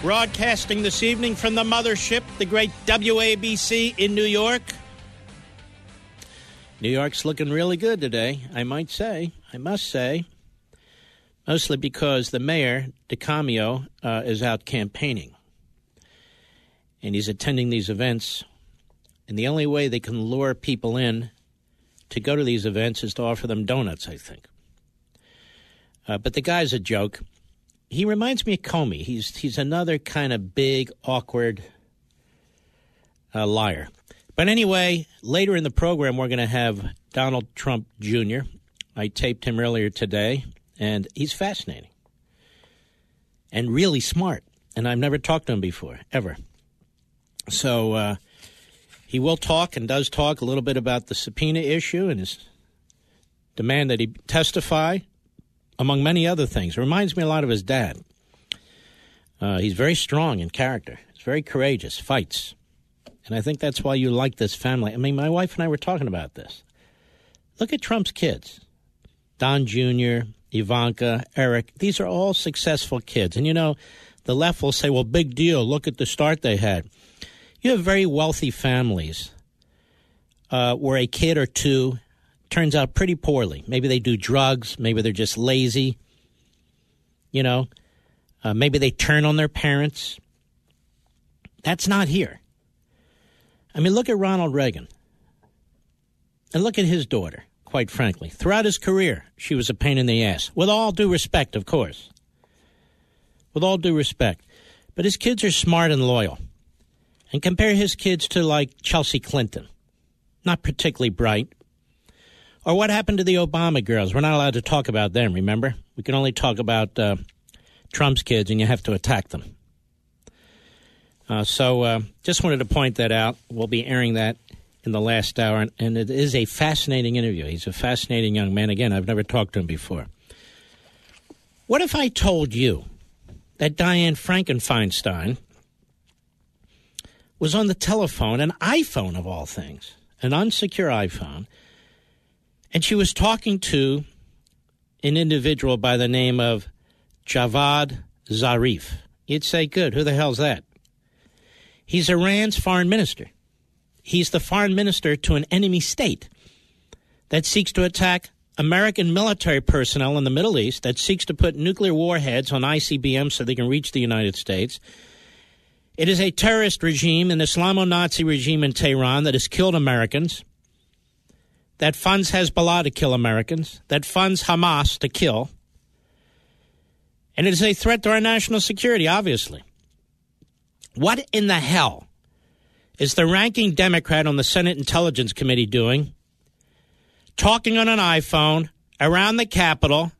Broadcasting this evening from the mothership, the great WABC in New York. New York's looking really good today, I might say. I must say. Mostly because the mayor, DeCamio, uh, is out campaigning. And he's attending these events. And the only way they can lure people in to go to these events is to offer them donuts, I think. Uh, but the guy's a joke he reminds me of Comey. He's he's another kind of big, awkward uh, liar. But anyway, later in the program, we're going to have Donald Trump Jr. I taped him earlier today, and he's fascinating and really smart. And I've never talked to him before, ever. So uh, he will talk and does talk a little bit about the subpoena issue and his demand that he testify among many other things. It reminds me a lot of his dad. Uh, he's very strong in character. He's very courageous, fights. And I think that's why you like this family. I mean, my wife and I were talking about this. Look at Trump's kids Don Jr., Ivanka, Eric. These are all successful kids. And you know, the left will say, well, big deal. Look at the start they had. You have very wealthy families uh, where a kid or two turns out pretty poorly. Maybe they do drugs. Maybe they're just lazy. You know, uh, maybe they turn on their parents. That's not here. I mean, look at Ronald Reagan. And look at his daughter, quite frankly. Throughout his career, she was a pain in the ass. With all due respect, of course. With all due respect. But his kids are smart and loyal. And compare his kids to, like, Chelsea Clinton. Not particularly bright, or what happened to the Obama girls? We're not allowed to talk about them, remember? We can only talk about uh, Trump's kids, and you have to attack them. Uh, so uh, just wanted to point that out. We'll be airing that in the last hour, and, it is a fascinating interview. He's a fascinating young man. Again, I've never talked to him before. What if I told you that Diane Frankenfeinstein was on the telephone, an iPhone of all things, an unsecure iPhone, and she was talking to an individual by the name of Javad Zarif. You'd say, good, who the hell's that? He's Iran's foreign minister. He's the foreign minister to an enemy state that seeks to attack American military personnel in the Middle East, that seeks to put nuclear warheads on ICBMs so they can reach the United States. It is a terrorist regime, an Islamo Nazi regime in Tehran that has killed Americans that funds Hezbollah to kill Americans, that funds Hamas to kill. And it is a threat to our national security, obviously. What in the hell is the ranking Democrat on the Senate Intelligence Committee doing? Talking on an iPhone around the Capitol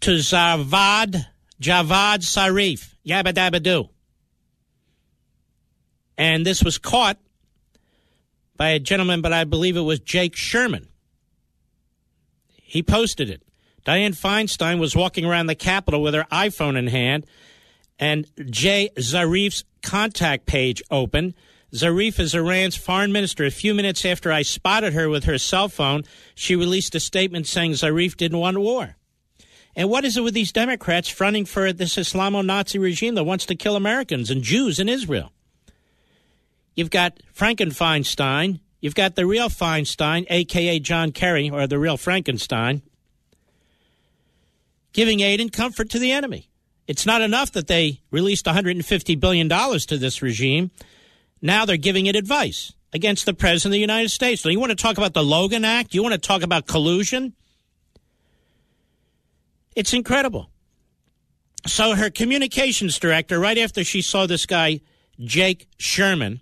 to Zavad, Javad Zarif, yabba dabba doo. And this was caught by a gentleman, but I believe it was Jake Sherman. He posted it. Diane Feinstein was walking around the Capitol with her iPhone in hand, and Jay Zarif's contact page open. Zarif is Iran's foreign minister. A few minutes after I spotted her with her cell phone, she released a statement saying Zarif didn't want war. And what is it with these Democrats fronting for this Islamo Nazi regime that wants to kill Americans and Jews in Israel? You've got Frankenfeinstein. You've got the real Feinstein, a.k.a. John Kerry, or the real Frankenstein, giving aid and comfort to the enemy. It's not enough that they released $150 billion to this regime. Now they're giving it advice. against the President of the United States. So you want to talk about the Logan Act? You want to talk about collusion? It's incredible. So her communications director, right after she saw this guy, Jake Sherman,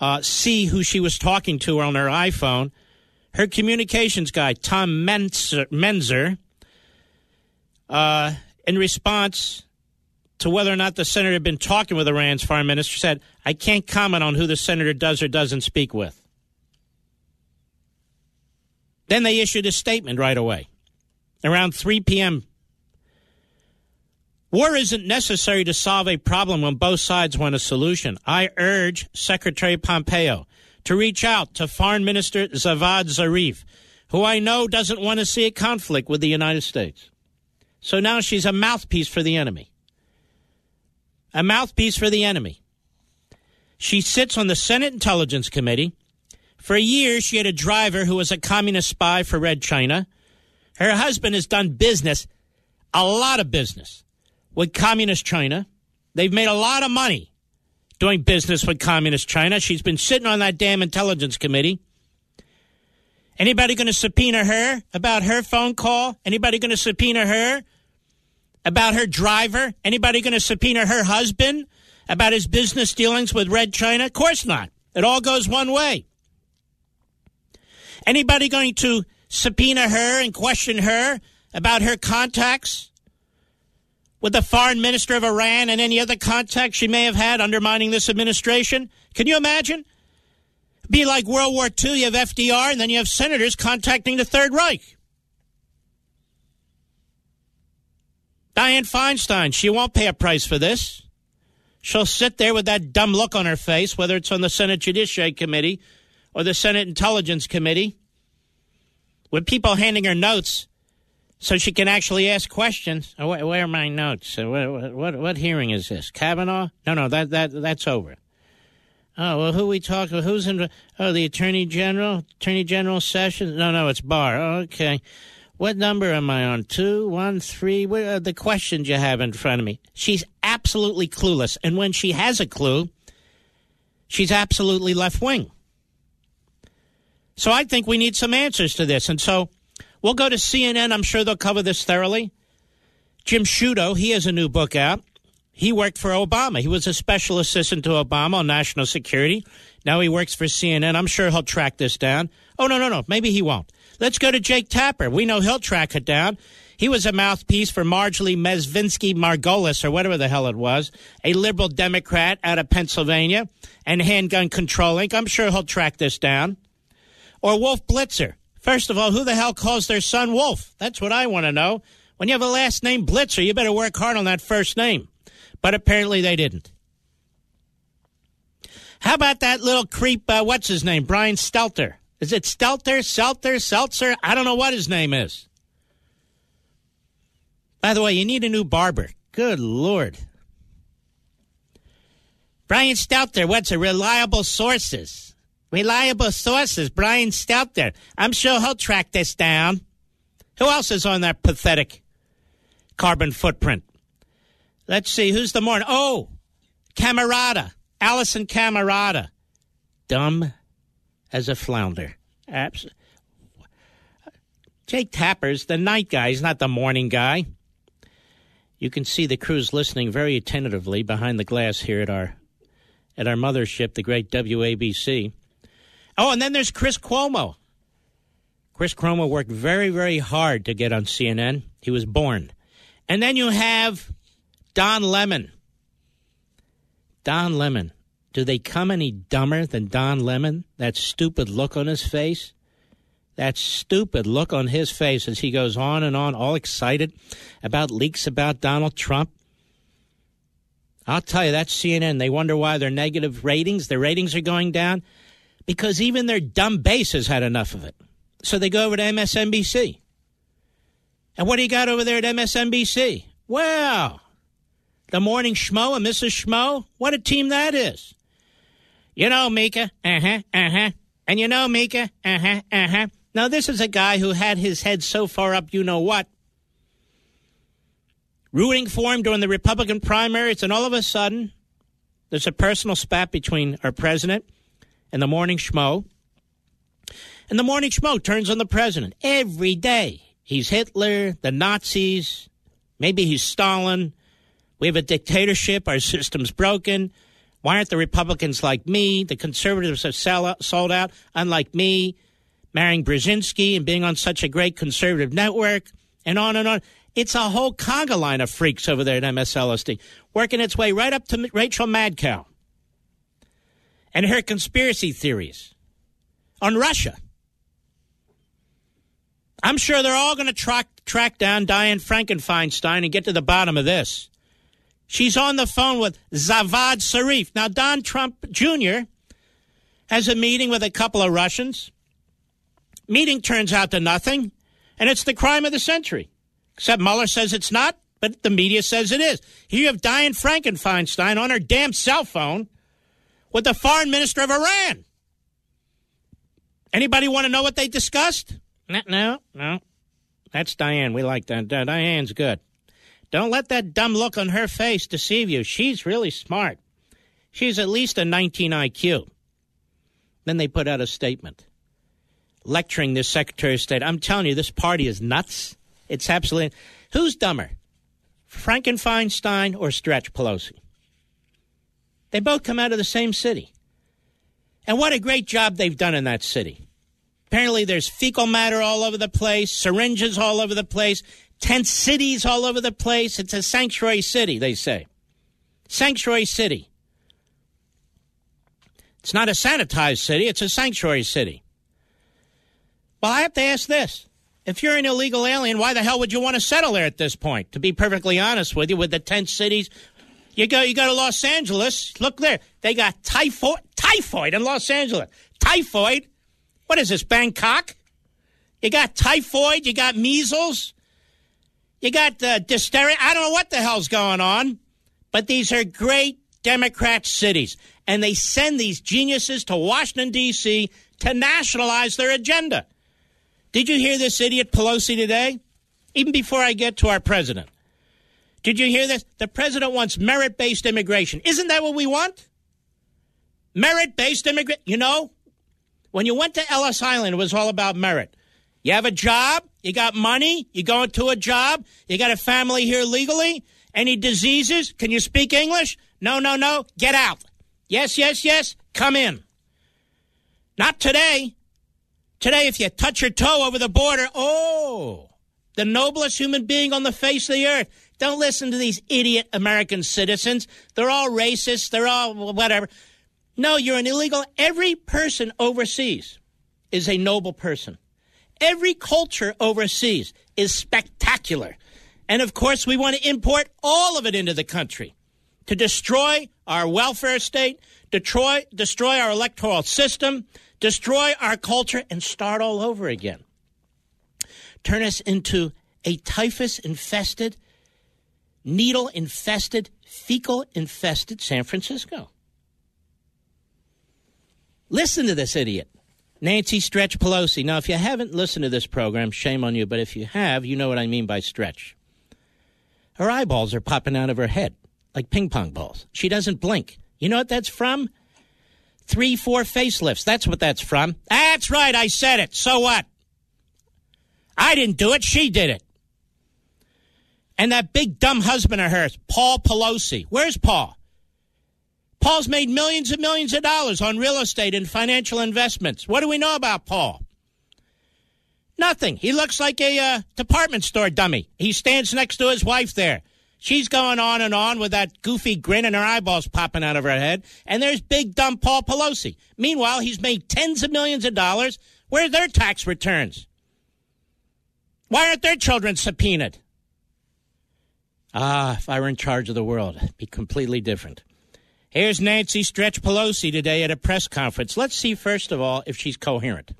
uh, see who she was talking to on her iPhone, her communications guy, Tom Mentzer, uh, in response to whether or not the senator had been talking with Iran's foreign minister, said, I can't comment on who the senator does or doesn't speak with. Then they issued a statement right away, around 3 p.m. War isn't necessary to solve a problem when both sides want a solution. I urge Secretary Pompeo to reach out to Foreign Minister Javad Zarif, who I know doesn't want to see a conflict with the United States. So now she's a mouthpiece for the enemy. A mouthpiece for the enemy. She sits on the Senate Intelligence Committee. For years, she had a driver who was a communist spy for Red China. Her husband has done business, a lot of business, with communist China. They've made a lot of money doing business with communist China. She's been sitting on that damn intelligence committee. Anybody going to subpoena her about her phone call? Anybody going to subpoena her about her driver? Anybody going to subpoena her husband about his business dealings with Red China? Of course not. It all goes one way. Anybody going to subpoena her and question her about her contacts with the foreign minister of Iran and any other contacts she may have had undermining this administration? Can you imagine? Be like World War II. You have FDR, and then you have senators contacting the Third Reich. Dianne Feinstein, she won't pay a price for this. She'll sit there with that dumb look on her face, whether it's on the Senate Judiciary Committee or the Senate Intelligence Committee, with people handing her notes so she can actually ask questions. Oh, where, are my notes? What, what, what, hearing is this? Kavanaugh? No, no, that, that, that's over. Oh, well, who we talking? Who's in? Oh, the Attorney General? Attorney General Sessions? No, no, it's Barr. Okay. What number am I on? Two, one, three? What are the questions you have in front of me? She's absolutely clueless. And when she has a clue, she's absolutely left wing. So I think we need some answers to this. And so we'll go to CNN. I'm sure they'll cover this thoroughly. Jim Sciutto, he has a new book out. He worked for Obama. He was a special assistant to Obama on national security. Now he works for CNN. I'm sure he'll track this down. Oh, no, no, no. Maybe he won't. Let's go to Jake Tapper. We know he'll track it down. He was a mouthpiece for Marjorie Mezvinsky Margolies, or whatever the hell it was, a liberal Democrat out of Pennsylvania and handgun controlling. I'm sure he'll track this down. Or Wolf Blitzer. First of all, who the hell calls their son Wolf? That's what I want to know. When you have a last name Blitzer, you better work hard on that first name. But apparently they didn't. How about that little creep, uh, what's his name? Brian Stelter. Is it Stelter, Selter, Seltzer? I don't know what his name is. By the way, you need a new barber. Good Lord. Brian Stelter, what's a reliable sources? Reliable sources, Brian Stelter. I'm sure he'll track this down. Who else is on that pathetic carbon footprint? Let's see, who's the morning? Oh, Camerota. Allison Camerota. Dumb as a flounder. Abs- Jake Tapper's the night guy. He's not the morning guy. You can see the crews listening very attentively behind the glass here at our at our mothership, the great WABC. Oh, and then there's Chris Cuomo. Chris Cuomo worked very, very hard to get on CNN. He was born. And then you have Don Lemon. Don Lemon. Do they come any dumber than Don Lemon? That stupid look on his face? That stupid look on his face as he goes on and on, all excited about leaks about Donald Trump. I'll tell you, that's CNN. They wonder why their negative ratings, their ratings are going down because even their dumb base has had enough of it. So they go over to MSNBC. And what do you got over there at MSNBC? Well, the morning schmo and Mrs. Schmo. What a team that is. You know, Mika. Uh huh. Uh huh. And you know, Mika. Uh huh. Uh huh. Now, this is a guy who had his head so far up, you know what? Rooting for him during the Republican primaries, and all of a sudden, there's a personal spat between our president and the morning schmo. And the morning schmo turns on the president every day. He's Hitler, the Nazis, maybe he's Stalin. We have a dictatorship. Our system's broken. Why aren't the Republicans like me? The conservatives have sold out, unlike me, marrying Brzezinski and being on such a great conservative network, and on and on. It's a whole conga line of freaks over there at MSLSD, working its way right up to Rachel Madcow and her conspiracy theories on Russia. I'm sure they're all going to track, track down Diane Frankenfeinstein and get to the bottom of this. She's on the phone with Javad Zarif. Now, Don Trump Jr. has a meeting with a couple of Russians. Meeting turns out to nothing, and it's the crime of the century. Except Mueller says it's not, but the media says it is. Here you have Diane Frankenfeinstein on her damn cell phone with the foreign minister of Iran. Anybody want to know what they discussed? No, no, no. That's Diane. We like that. Uh, Diane's good. Don't let that dumb look on her face deceive you. She's really smart. She's at least a 19 IQ. Then they put out a statement lecturing this Secretary of State. I'm telling you, this party is nuts. It's absolutely. Who's dumber, Frankenfeinstein or Stretch Pelosi? They both come out of the same city. And what a great job they've done in that city. Apparently, there's fecal matter all over the place, syringes all over the place, tent cities all over the place. It's a sanctuary city, they say. Sanctuary city. It's not a sanitized city, it's a sanctuary city. Well, I have to ask this. If you're an illegal alien, why the hell would you want to settle there at this point? To be perfectly honest with you, with the tent cities, you go you go to Los Angeles. Look there, they got typhoid typhoid in Los Angeles. Typhoid. What is this? Bangkok. You got typhoid. You got measles. You got uh, dysteria. I don't know what the hell's going on, but these are great Democrat cities, and they send these geniuses to Washington D.C. to nationalize their agenda. Did you hear this idiot Pelosi today? Even before I get to our president. Did you hear this? The president wants merit based immigration. Isn't that what we want? Merit based immigration. You know, when you went to Ellis Island, it was all about merit. You have a job, you got money, you go into a job, you got a family here legally. Any diseases? Can you speak English? No, no, no. Get out. Yes, yes, yes. Come in. Not today. Today, if you touch your toe over the border, oh, the noblest human being on the face of the earth. Don't listen to these idiot American citizens. They're all racist. They're all whatever. No, you're an illegal. Every person overseas is a noble person. Every culture overseas is spectacular. And of course, we want to import all of it into the country to destroy our welfare state, destroy, destroy our electoral system, destroy our culture, and start all over again. Turn us into a typhus infested, needle infested, fecal infested San Francisco. Listen to this idiot. Nancy Stretch Pelosi. Now, if you haven't listened to this program, shame on you, but if you have, you know what I mean by stretch. Her eyeballs are popping out of her head like ping pong balls. She doesn't blink. You know what that's from? Three, four facelifts. That's what that's from. That's right, I said it. So what? I didn't do it, she did it. And that big dumb husband of hers, Paul Pelosi. Where's Paul? Paul's made millions and millions of dollars on real estate and financial investments. What do we know about Paul? Nothing. He looks like a uh, department store dummy. He stands next to his wife there. She's going on and on with that goofy grin and her eyeballs popping out of her head. And there's big dumb Paul Pelosi. Meanwhile, he's made tens of millions of dollars. Where are their tax returns? Why aren't their children subpoenaed? Ah, if I were in charge of the world, it'd be completely different. Here's Nancy Stretch Pelosi today at a press conference. Let's see, first of all, if she's coherent.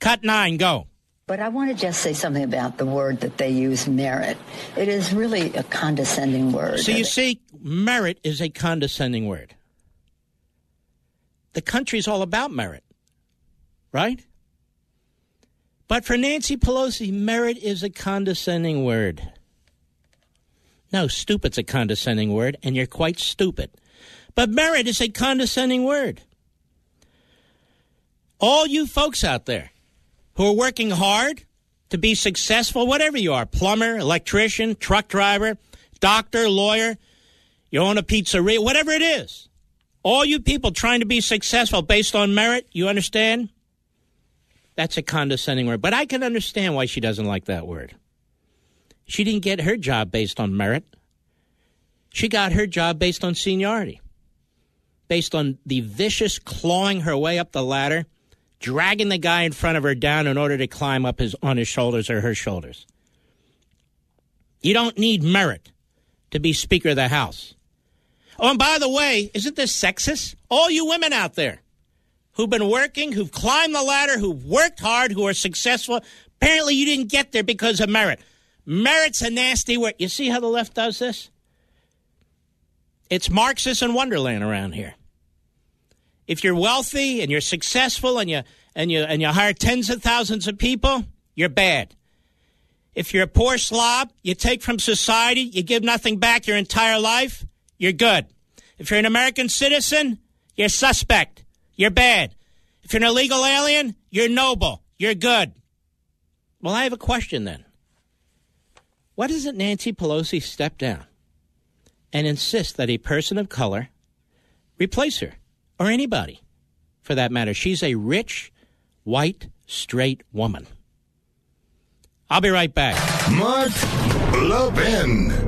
Cut nine, go. But I want to just say something about the word that they use, merit. It is really a condescending word. So you see, merit is a condescending word. The country's all about merit, right? But for Nancy Pelosi, merit is a condescending word. No, stupid's a condescending word, and you're quite stupid. But merit is a condescending word. All you folks out there who are working hard to be successful, whatever you are plumber, electrician, truck driver, doctor, lawyer, you own a pizzeria, whatever it is. All you people trying to be successful based on merit, you understand? That's a condescending word. But I can understand why she doesn't like that word. She didn't get her job based on merit. She got her job based on seniority, based on the vicious clawing her way up the ladder, dragging the guy in front of her down in order to climb up his, on his shoulders or her shoulders. You don't need merit to be Speaker of the House. Oh, and by the way, isn't this sexist? All you women out there who've been working, who've climbed the ladder, who've worked hard, who are successful, apparently you didn't get there because of merit. Merit's a nasty word. You see how the left does this? It's Marxist and Wonderland around here. If you're wealthy and you're successful and you and you and you hire tens of thousands of people, you're bad. If you're a poor slob, you take from society, you give nothing back your entire life, you're good. If you're an American citizen, you're suspect. You're bad. If you're an illegal alien, you're noble. You're good. Well, I have a question then. Why doesn't Nancy Pelosi step down and insist that a person of color replace her? Or anybody, for that matter. She's a rich, white, straight woman. I'll be right back. Mark Levin.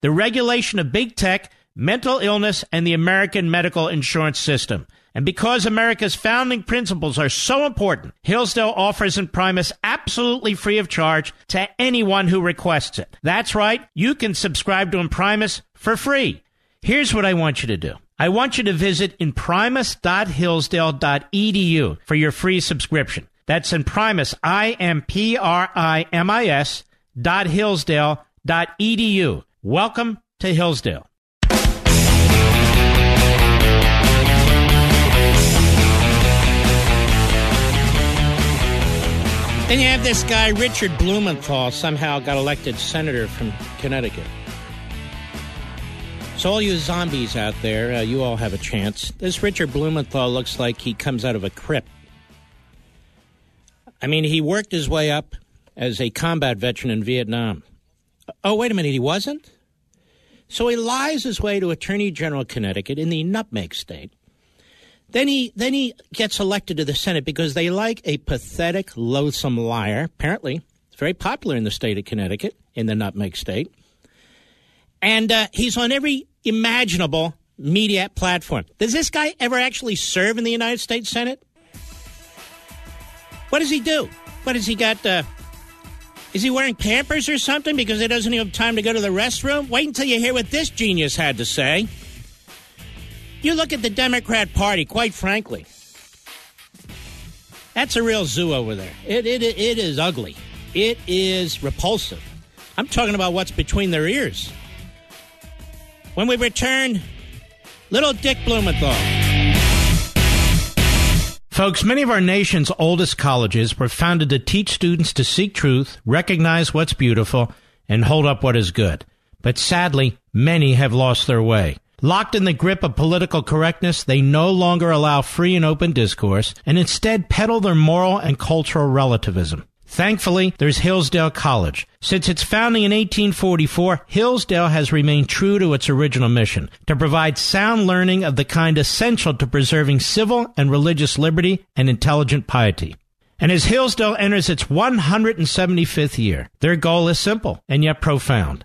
the regulation of big tech, mental illness, and the American medical insurance system. And because America's founding principles are so important, Hillsdale offers Imprimis absolutely free of charge to anyone who requests it. That's right, you can subscribe to Imprimis for free. Here's what I want you to do. I want you to visit imprimis.hillsdale.edu for your free subscription. That's Imprimis, I-M-P-R-I-M-I-S dot Hillsdale dot edu. Welcome to Hillsdale. Then you have this guy, Richard Blumenthal, somehow got elected senator from Connecticut. So, all you zombies out there, uh, you all have a chance. This Richard Blumenthal looks like he comes out of a crypt. I mean, he worked his way up as a combat veteran in Vietnam. Oh, wait a minute, he wasn't? So he lies his way to Attorney General Connecticut in the nutmeg state. Then he then he gets elected to the Senate because they like a pathetic, loathsome liar. Apparently, it's very popular in the state of Connecticut, in the nutmeg state. And uh, he's on every imaginable media platform. Does this guy ever actually serve in the United States Senate? What does he do? What has he got? Uh, is he wearing Pampers or something because he doesn't even have time to go to the restroom? Wait until you hear what this genius had to say. You look at the Democrat Party, quite frankly. That's a real zoo over there. It, it, it is ugly. It is repulsive. I'm talking about what's between their ears. When we return, little Dick Blumenthal. Folks, many of our nation's oldest colleges were founded to teach students to seek truth, recognize what's beautiful, and hold up what is good. But sadly, many have lost their way. Locked in the grip of political correctness, they no longer allow free and open discourse and instead peddle their moral and cultural relativism. Thankfully, there's Hillsdale College. Since its founding in 1844, Hillsdale has remained true to its original mission to provide sound learning of the kind essential to preserving civil and religious liberty and intelligent piety. And as Hillsdale enters its 175th year, their goal is simple and yet profound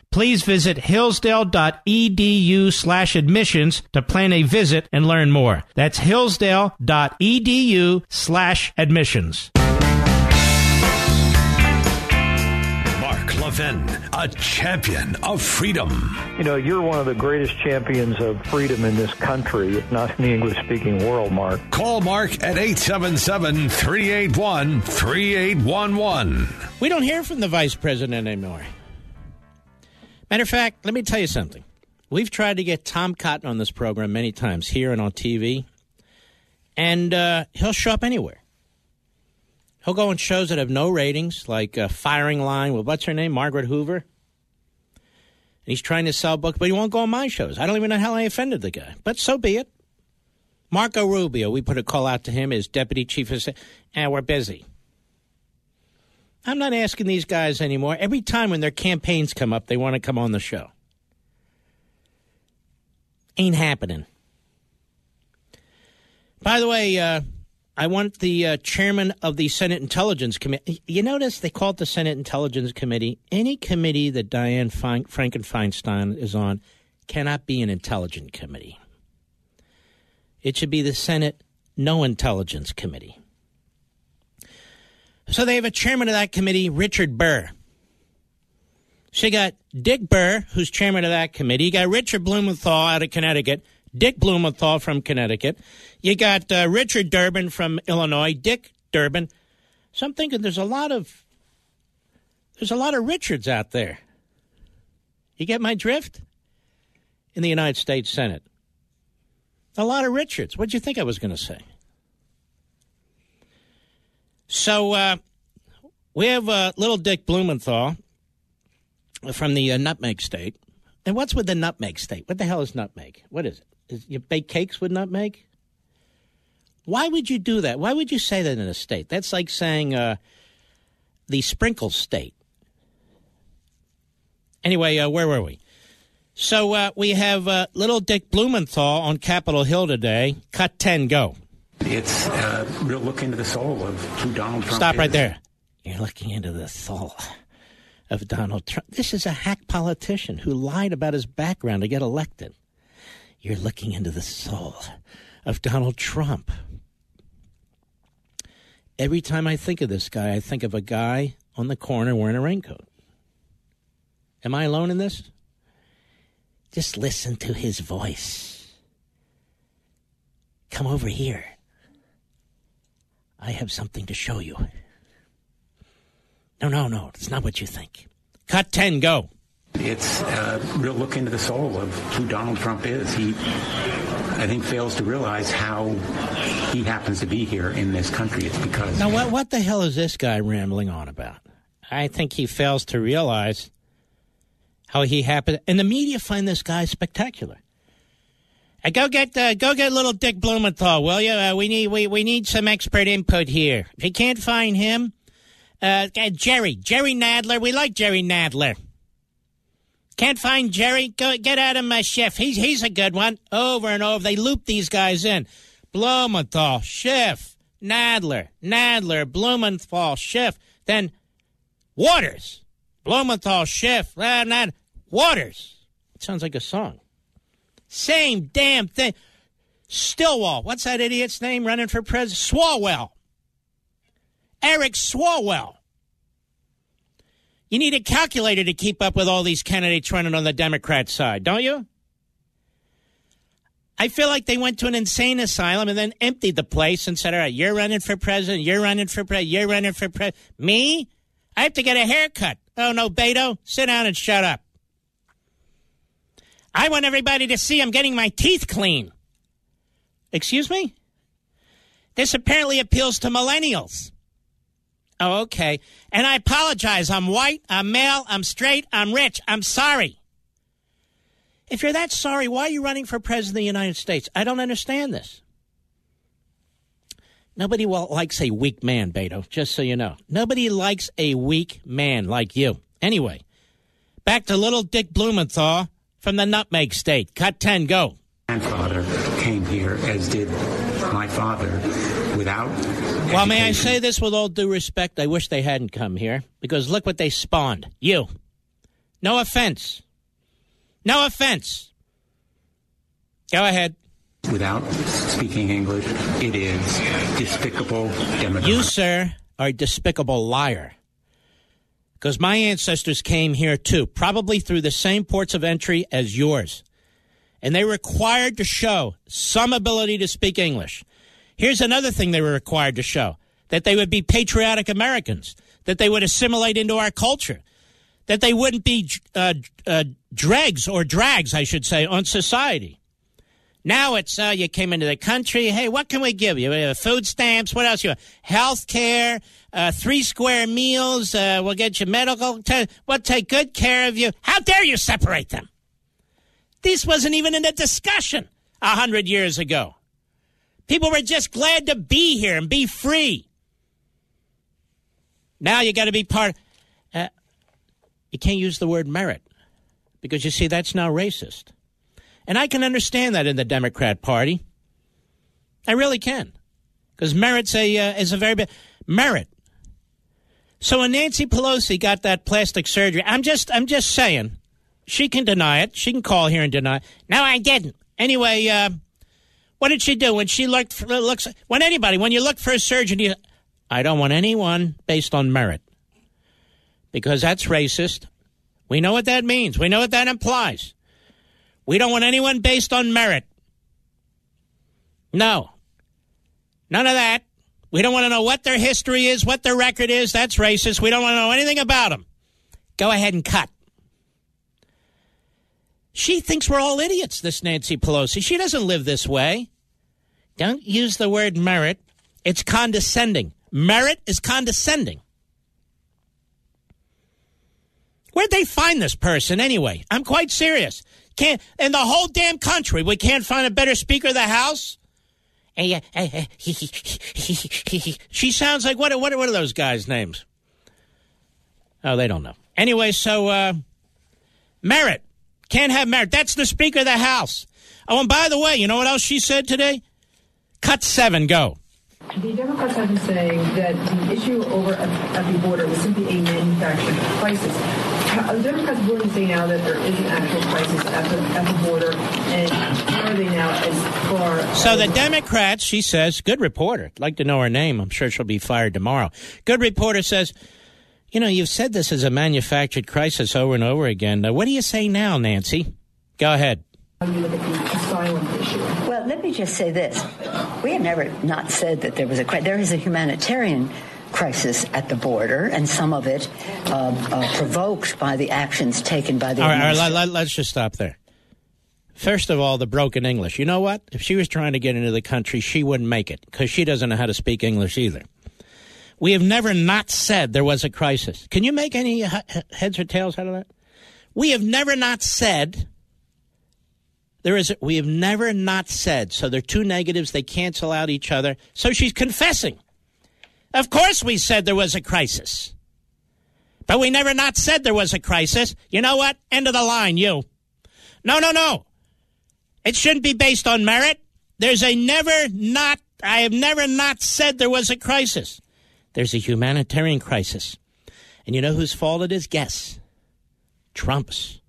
please visit hillsdale.edu slash admissions to plan a visit and learn more. That's hillsdale.edu slash admissions. Mark Levin, a champion of freedom. You know, you're one of the greatest champions of freedom in this country, if not in the English speaking world, Mark. Call Mark at 877 381 3811. We don't hear from the vice president anymore. Matter of fact, let me tell you something. We've tried to get Tom Cotton on this program many times here and on TV, and uh, he'll show up anywhere. He'll go on shows that have no ratings, like uh, Firing Line with what's her name, Margaret Hoover. And he's trying to sell books, but he won't go on my shows. I don't even know how I offended the guy, but so be it. Marco Rubio, we put a call out to him as deputy chief of, staff, and we're busy. I'm not asking these guys anymore. Every time when their campaigns come up, they want to come on the show. Ain't happening. By the way, uh, I want the uh, chairman of the Senate Intelligence Committee. You notice they call it the Senate Intelligence Committee. Any committee that Dianne Frankenfeinstein is on cannot be an intelligence committee. It should be the Senate No Intelligence Committee. So they have a chairman of that committee, Richard Burr. So you got Dick Burr, who's chairman of that committee. You got Richard Blumenthal out of Connecticut. Dick Blumenthal from Connecticut. You got uh, Richard Durbin from Illinois. Dick Durbin. So I'm thinking there's a lot of there's a lot of Richards out there. You get my drift? In the United States Senate. A lot of Richards. What'd you think I was going to say? So uh, we have uh, little Dick Blumenthal from the uh, Nutmeg State. And what's with the Nutmeg State? What the hell is nutmeg? What is it? Is you bake cakes with nutmeg? Why would you do that? Why would you say that in a state? That's like saying uh, the Sprinkle State. Anyway, uh, where were we? So uh, we have uh, little Dick Blumenthal on Capitol Hill today. Cut 10, go. It's a real look into the soul of who Donald Trump Stop is. right there. You're looking into the soul of Donald Trump. This is a hack politician who lied about his background to get elected. You're looking into the soul of Donald Trump. Every time I think of this guy, I think of a guy on the corner wearing a raincoat. Am I alone in this? Just listen to his voice. Come over here. I have something to show you. No, no, no. It's not what you think. Cut 10, go. It's a real look into the soul of who Donald Trump is. He, I think, fails to realize how he happens to be here in this country. It's because. Now, what, what the hell is this guy rambling on about? I think he fails to realize how he happened. And the media find this guy spectacular. Uh, go get uh, go get little Dick Blumenthal, will you? Uh, we need we, we need some expert input here. If you can't find him, uh, Jerry Jerry Nadler. We like Jerry Nadler. Can't find Jerry? Go get Adam uh, Schiff. He's he's a good one. Over and over, they loop these guys in. Blumenthal, Schiff, Nadler, Nadler, Blumenthal, Schiff. Then Waters, Blumenthal, Schiff, uh, Waters. It sounds like a song. Same damn thing. Stillwell. What's that idiot's name running for president? Swalwell. Eric Swalwell. You need a calculator to keep up with all these candidates running on the Democrat side, don't you? I feel like they went to an insane asylum and then emptied the place and said, all right, you're running for president, you're running for president, you're running for president. Me? I have to get a haircut. Oh, no, Beto, sit down and shut up. I want everybody to see I'm getting my teeth clean. Excuse me? This apparently appeals to millennials. Oh, okay. And I apologize. I'm white, I'm male, I'm straight, I'm rich. I'm sorry. If you're that sorry, why are you running for president of the United States? I don't understand this. Nobody will, likes a weak man, Beto, just so you know. Nobody likes a weak man like you. Anyway, back to little Dick Blumenthal from the Nutmeg State. Cut 10, go. My grandfather came here, as did my father, without. Well, may I say this with all due respect? I wish they hadn't come here because look what they spawned. You. No offense. No offense. Go ahead. Without speaking English, it is despicable. You, sir, are a despicable liar. Because my ancestors came here too, probably through the same ports of entry as yours. And they were required to show some ability to speak English. Here's another thing they were required to show that they would be patriotic Americans, that they would assimilate into our culture, that they wouldn't be uh, uh, dregs or drags, I should say, on society. Now it's uh, you came into the country. Hey, what can we give you? Have food stamps. What else you? Health care, uh, three square meals. Uh, we'll get you medical. T- we'll take good care of you. How dare you separate them? This wasn't even in a discussion a hundred years ago. People were just glad to be here and be free. Now you got to be part. Uh, you can't use the word merit because you see that's now racist. And I can understand that in the Democrat Party. I really can. Because merit's a, uh, is a very big merit. So when Nancy Pelosi got that plastic surgery, I'm just, I'm just saying, she can deny it. She can call here and deny. It. No, I didn't. Anyway, uh, what did she do when she looked? For, looks when anybody when you look for a surgeon, you, I don't want anyone based on merit because that's racist. We know what that means. We know what that implies. We don't want anyone based on merit. No. None of that. We don't want to know what their history is, what their record is. That's racist. We don't want to know anything about them. Go ahead and cut. She thinks we're all idiots, this Nancy Pelosi. She doesn't live this way. Don't use the word merit. It's condescending. Merit is condescending. Where'd they find this person anyway? I'm quite serious. Can't in the whole damn country we can't find a better Speaker of the House. she sounds like what? What? What are those guys' names? Oh, they don't know. Anyway, so uh, merit can't have merit. That's the Speaker of the House. Oh, and by the way, you know what else she said today? Cut seven, go. The Democrats have been saying that the issue over at, at the border was simply a manufactured crisis. How, the Democrats are willing to say now that there is an actual crisis at the, at the border, and how are they now as far So the Democrats, she says, good reporter. I'd like to know her name. I'm sure she'll be fired tomorrow. Good reporter says, you know, you've said this is a manufactured crisis over and over again. Now, what do you say now, Nancy? Go ahead. how you look at the asylum issue? Well, let me just say this. We have never not said that there was a crisis. There is a humanitarian crisis at the border, and some of it uh, uh, provoked by the actions taken by the All right, all right let, us just stop there. First of all, the broken English. You know what? If she was trying to get into the country, she wouldn't make it because she doesn't know how to speak English either. We have never not said there was a crisis. Can you make any he- he- heads or tails out of that? We have never not said there is. A, we have never not said. So they're two negatives. They cancel out each other. So she's confessing. Of course, we said there was a crisis. But we never not said there was a crisis. You know what? End of the line, you. No, no, no. It shouldn't be based on merit. There's a never not, I have never not said there was a crisis. There's a humanitarian crisis. And you know whose fault it is? Guess. Trump's.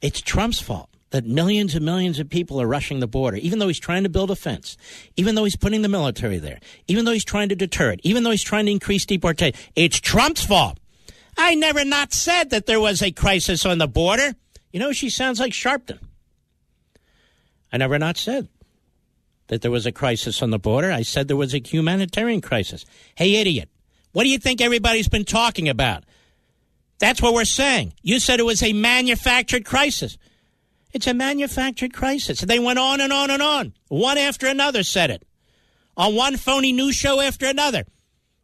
It's Trump's fault that millions and millions of people are rushing the border, even though he's trying to build a fence, even though he's putting the military there, even though he's trying to deter it, even though he's trying to increase deportation. It's Trump's fault. I never not said that there was a crisis on the border. You know, she sounds like Sharpton. I never not said that there was a crisis on the border. I said there was a humanitarian crisis. Hey, idiot. What do you think everybody's been talking about? That's what we're saying. You said it was a manufactured crisis. It's a manufactured crisis. They went on and on and on. One after another said it. On one phony news show after another.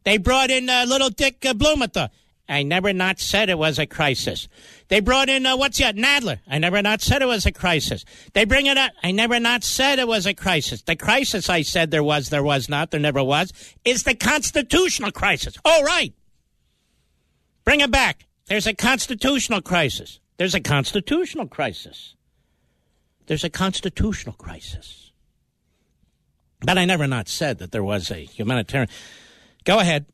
They brought in uh, little Dick uh, Blumenthal. I never not said it was a crisis. They brought in uh, what's that? Nadler. I never not said it was a crisis. They bring it up. I never not said it was a crisis. The crisis I said there was, there was not, there never was, is the constitutional crisis. All right. Bring it back. There's a constitutional crisis. There's a constitutional crisis. There's a constitutional crisis. But I never not said that there was a humanitarian. Go ahead.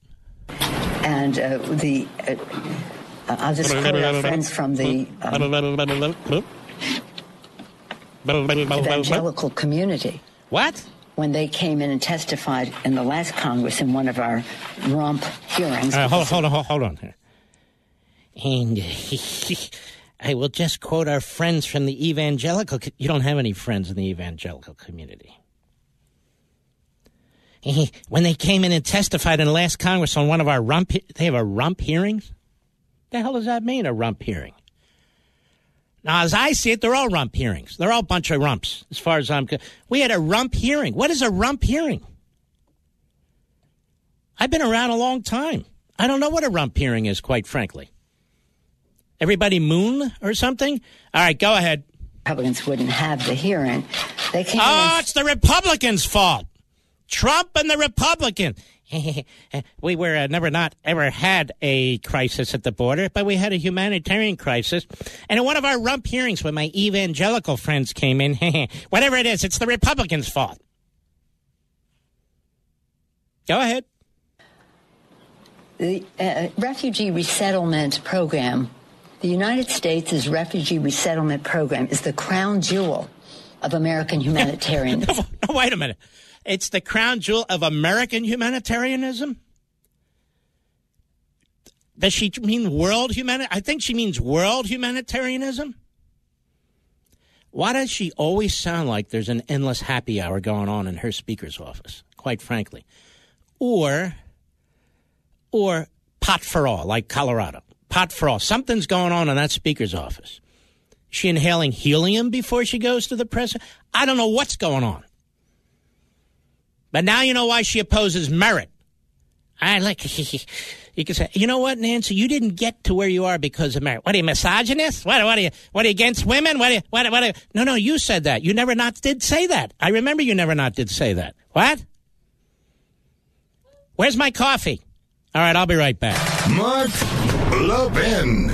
And uh, the, uh, I'll just quote our friends from the um, evangelical community. What? When they came in and testified in the last Congress in one of our rump hearings. Uh, hold, hold on, hold on here. And I will just quote our friends from the evangelical. You don't have any friends in the evangelical community. When they came in and testified in the last Congress on one of our rump, they have a rump hearings. The hell does that mean, a rump hearing? Now, as I see it, they're all rump hearings. They're all a bunch of rumps, as far as I'm concerned. We had a rump hearing. What is a rump hearing? I've been around a long time. I don't know what a rump hearing is, quite frankly. Everybody moon or something? All right, go ahead. Republicans wouldn't have the hearing. They came Oh, it's the Republicans' fault. Trump and the Republican. we were uh, never not ever had a crisis at the border, but we had a humanitarian crisis. And in one of our rump hearings when my evangelical friends came in, whatever it is, it's the Republicans' fault. Go ahead. the uh, refugee resettlement program. The United States' refugee resettlement program is the crown jewel of American humanitarianism. No, wait a minute. It's the crown jewel of American humanitarianism? Does she mean world humanitarian? I think she means world humanitarianism. Why does she always sound like there's an endless happy hour going on in her speaker's office, quite frankly? Or, or pot for all, like Colorado. Pot all. Something's going on in that speaker's office. Is she inhaling helium before she goes to the press? I don't know what's going on. But now you know why she opposes merit. I like you can say, you know what, Nancy, you didn't get to where you are because of merit. What are you, misogynist? What, what are you? What are you against women? What? Are you, what? What? Are you? No, no, you said that. You never not did say that. I remember you never not did say that. What? Where's my coffee? All right, I'll be right back. Mark Levin.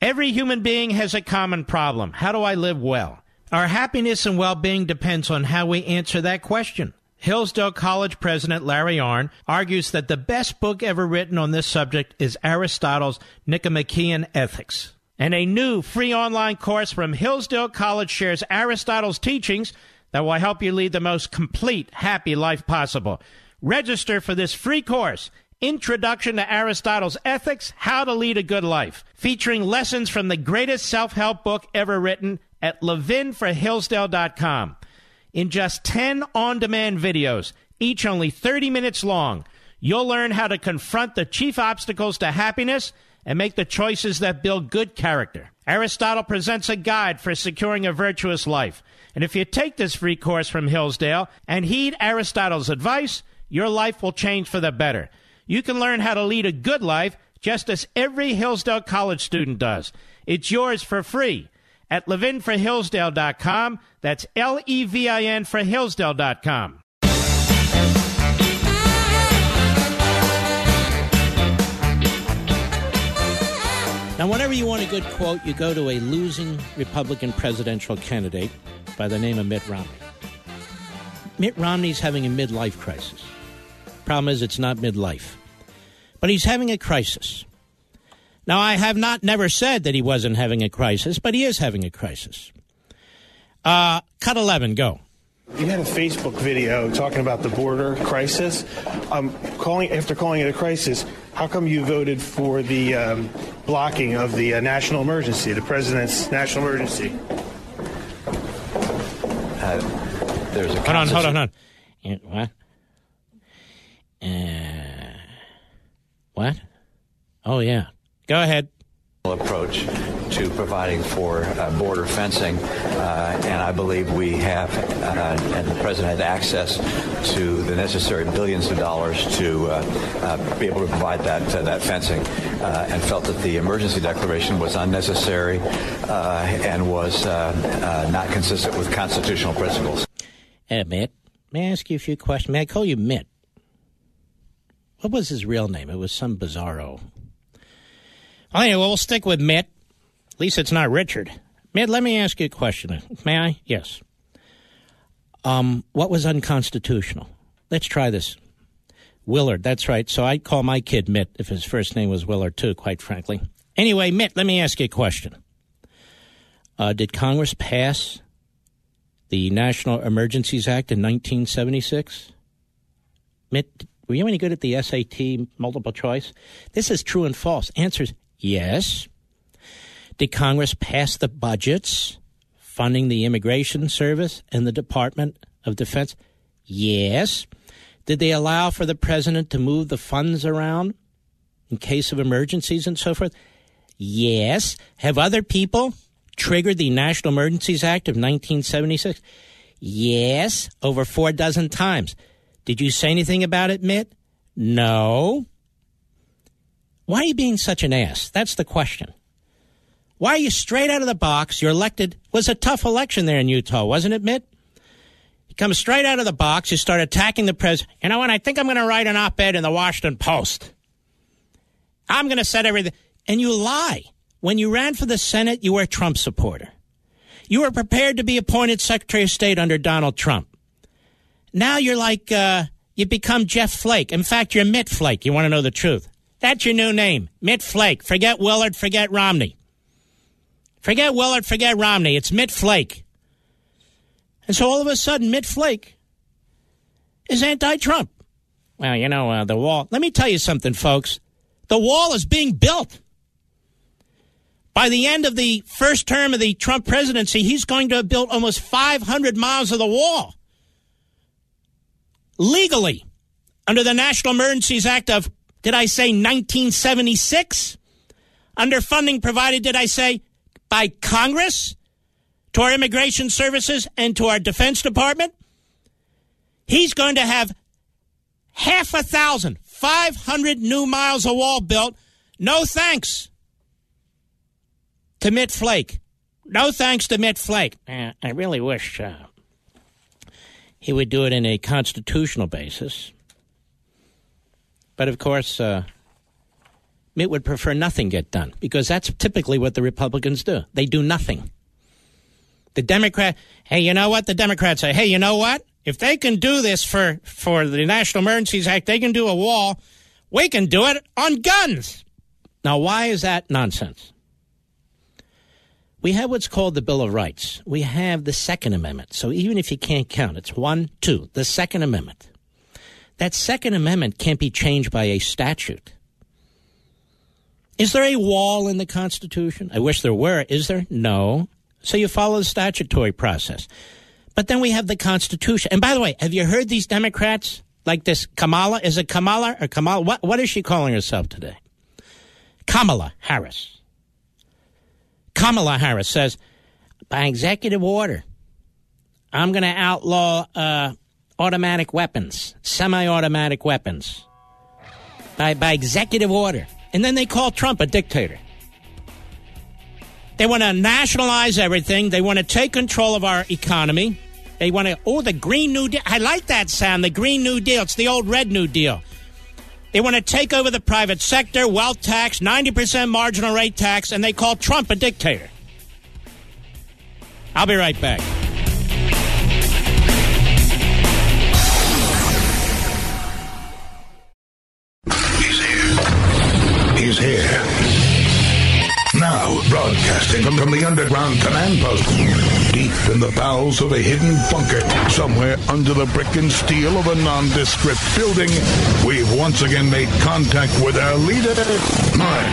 Every human being has a common problem. How do I live well? Our happiness and well being depends on how we answer that question. Hillsdale College President Larry Arnn argues that the best book ever written on this subject is Aristotle's Nicomachean Ethics. And a new free online course from Hillsdale College shares Aristotle's teachings that will help you lead the most complete, happy life possible. Register for this free course Introduction to Aristotle's Ethics How to Lead a Good Life, featuring lessons from the greatest self help book ever written at levinforhillsdale.com. In just 10 on demand videos, each only 30 minutes long, you'll learn how to confront the chief obstacles to happiness and make the choices that build good character. Aristotle presents a guide for securing a virtuous life. And if you take this free course from Hillsdale and heed Aristotle's advice, your life will change for the better. You can learn how to lead a good life just as every Hillsdale College student does. It's yours for free at levinforhillsdale.com. That's L E V I N for Hillsdale.com. Now, whenever you want a good quote, you go to a losing Republican presidential candidate by the name of Mitt Romney. Mitt Romney's having a midlife crisis. Problem is, it's not midlife. But he's having a crisis. Now, I have not never said that he wasn't having a crisis, but he is having a crisis. Uh, cut 11, go. You had a Facebook video talking about the border crisis. Um, calling after calling it a crisis, how come you voted for the um, blocking of the uh, national emergency, the president's national emergency? There's a Hold on, hold on, hold on. What? Uh, what? Oh, yeah. Go ahead. approach to providing for uh, border fencing, uh, and I believe we have, uh, and the president had access to the necessary billions of dollars to uh, uh, be able to provide that that fencing, and felt that the emergency declaration was unnecessary and was not consistent with constitutional principles. Hey, Mitt, may I ask you a few questions? May I call you Mitt? What was his real name? It was some bizarro. Anyway, we'll stick with Mitt. At least it's not Richard. Mitt, let me ask you a question. May I? Yes. Um, what was unconstitutional? Let's try this. Willard, that's right. So I'd call my kid Mitt if his first name was Willard, too, quite frankly. Anyway, Mitt, let me ask you a question. Uh, did Congress pass the National Emergencies Act in 1976? Mitt, were you any good at the SAT multiple choice? This is true and false. Answers yes. Did Congress pass the budgets funding the Immigration Service and the Department of Defense? Yes. Did they allow for the president to move the funds around in case of emergencies and so forth? Yes. Have other people triggered the National Emergencies Act of 1976? Yes, over four dozen times. Did you say anything about it, Mitt? No. Why are you being such an ass? That's the question. Why are you straight out of the box? You're elected. Was a tough election there in Utah, wasn't it, Mitt? You come straight out of the box. You start attacking the president. You know what? I think I'm going to write an op-ed in the Washington Post. I'm going to set everything. And you lie. When you ran for the Senate, you were a Trump supporter. You were prepared to be appointed Secretary of State under Donald Trump. Now you're like, uh, you become Jeff Flake. In fact, you're Mitt Flake. You want to know the truth. That's your new name, Mitt Flake. Forget Willard, forget Romney. Forget Willard, forget Romney. It's Mitt Flake. And so all of a sudden, Mitt Flake is anti Trump. Well, you know, uh, the wall. Let me tell you something, folks. The wall is being built. By the end of the first term of the Trump presidency, he's going to have built almost 500 miles of the wall legally under the National Emergencies Act of, did I say 1976? Under funding provided, did I say, by Congress to our immigration services and to our Defense Department? He's going to have half a thousand, 500 new miles of wall built. No thanks to Mitt Flake. No thanks to Mitt Flake. I really wish uh, he would do it in a constitutional basis. But of course, uh, Mitt would prefer nothing get done because that's typically what the Republicans do. They do nothing. The Democrat, hey, you know what? The Democrats say, hey, you know what? If they can do this for, for the National Emergencies Act, they can do a wall. We can do it on guns. Now, why is that nonsense? we have what's called the Bill of Rights. We have the Second Amendment. So even if you can't count, it's one, two, the Second Amendment. That Second Amendment can't be changed by a statute. Is there a wall in the Constitution? I wish there were. Is there? No. So you follow the statutory process. But then we have the Constitution. And by the way, have you heard these Democrats like this Kamala? Is it Kamala or Kamala? What, what is she calling herself today? Kamala Harris. Kamala Harris says, by executive order, I'm going to outlaw uh, automatic weapons, semi automatic weapons, by, by executive order. And then they call Trump a dictator. They want to nationalize everything. They want to take control of our economy. They want to, oh, the Green New Deal. I like that sound, the Green New Deal. It's the old Red New Deal. They want to take over the private sector, wealth tax, 90% marginal rate tax, and they call Trump a dictator. I'll be right back. Broadcasting from, from the underground command post, deep in the bowels of a hidden bunker, somewhere under the brick and steel of a nondescript building, we've once again made contact with our leader, Mark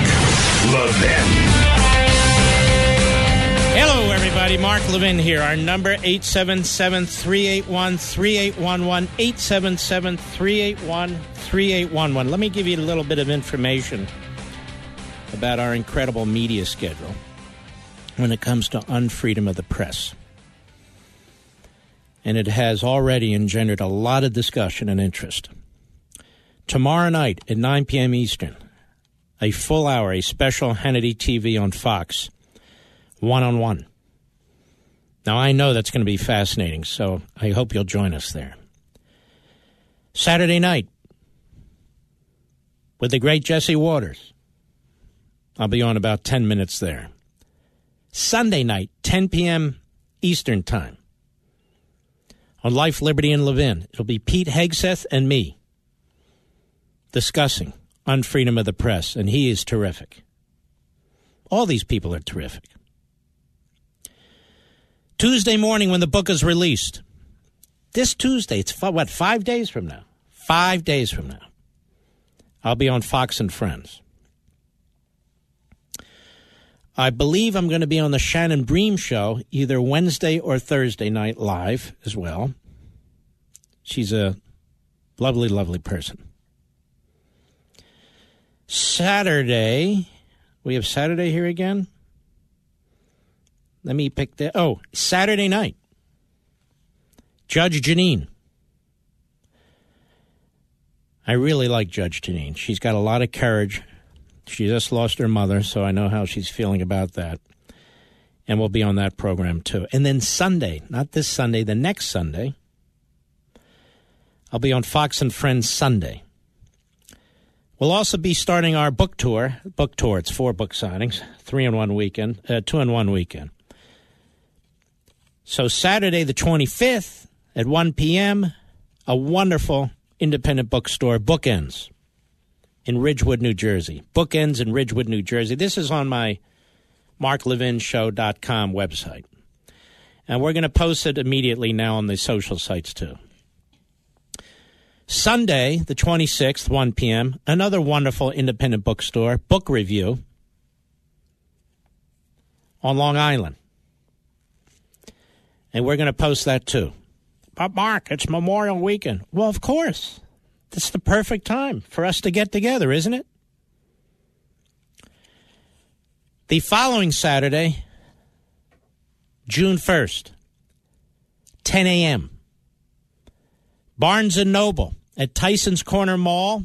Levin. Hello, everybody. Mark Levin here. Our number, 877-381-3811, 877-381-3811. Let me give you a little bit of information about our incredible media schedule. when it comes to unfreedom of the press. And it has already engendered a lot of discussion and interest. Tomorrow night at 9 p.m. Eastern, a full hour, a special Hannity TV on Fox, one on one. Now, I know that's going to be fascinating, so I hope you'll join us there. Saturday night with the great Jesse Watters. I'll be on about 10 minutes there. Sunday night, 10 p.m. Eastern Time. On Life, Liberty, and Levin. It'll be Pete Hegseth and me discussing unfreedom of the press, and he is terrific. All these people are terrific. Tuesday morning, when the book is released, this Tuesday, it's what, five days from now? Five days from now, I'll be on Fox and Friends. I believe I'm going to be on the Shannon Bream show either Wednesday or Thursday night live as well. She's a lovely, lovely person. Saturday, we have Saturday here again. Let me pick the. Oh, Saturday night. Judge Jeanine. I really like Judge Jeanine. She's got a lot of courage. She just lost her mother, so I know how she's feeling about that. And we'll be on that program too. And then Sunday, not this Sunday, the next Sunday, I'll be on Fox and Friends Sunday. We'll also be starting our book tour. Book tour, it's four book signings, three in one weekend, uh, two in one weekend. So Saturday the 25th at 1 p.m., a wonderful independent bookstore, Bookends, in Ridgewood, New Jersey. Bookends in Ridgewood, New Jersey. This is on my marklevinshow.com website. And we're going to post it immediately now on the social sites too. Sunday, the 26th, 1 p.m., another wonderful independent bookstore, Book Revue on Long Island. And we're going to post that too. But Mark, it's Memorial Weekend. Well, of course. It's the perfect time for us to get together, isn't it? The following Saturday, June 1st, 10 a.m., Barnes & Noble at Tyson's Corner Mall,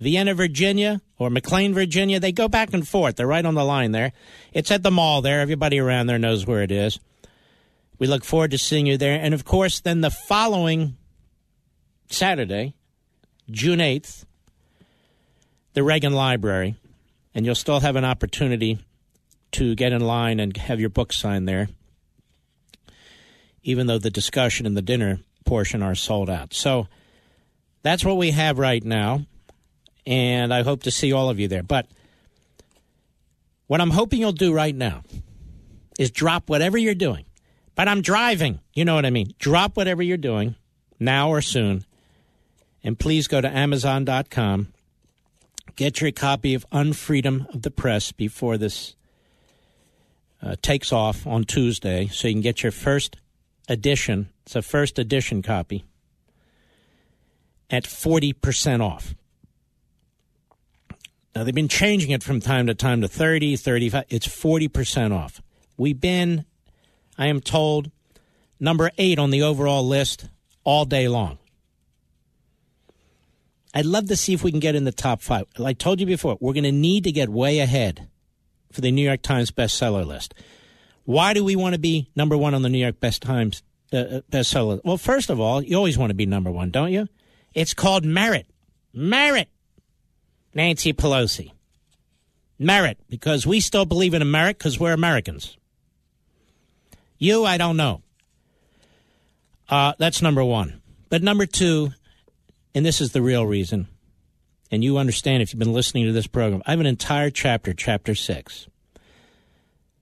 Vienna, Virginia, or McLean, Virginia. They go back and forth. They're right on the line there. It's at the mall there. Everybody around there knows where it is. We look forward to seeing you there. And of course, then the following Saturday, June 8th, the Reagan Library. And you'll still have an opportunity to get in line and have your book signed there, even though the discussion and the dinner portion are sold out. So that's what we have right now. And I hope to see all of you there. But what I'm hoping you'll do right now is drop whatever you're doing but I'm driving. You know what I mean? Drop whatever you're doing now or soon. And please go to Amazon.com. Get your copy of Unfreedom of the Press before this uh, takes off on Tuesday so you can get your first edition. It's a first edition copy at 40% off. Now, they've been changing it from time to time to 30, 35. It's 40% off. We've been I am told, number eight on the overall list all day long. I'd love to see if we can get in the top five. Like I told you before, we're going to need to get way ahead for the New York Times bestseller list. Why do we want to be number one on the New York Best Times uh, uh bestseller? Well, first of all, you always want to be number one, don't you? It's called merit. Merit. Nancy Pelosi. Merit, because we still believe in merit because we're Americans. You, I don't know. Uh, that's number one. But number two, and this is the real reason, and you understand if you've been listening to this program, I have an entire chapter, chapter six,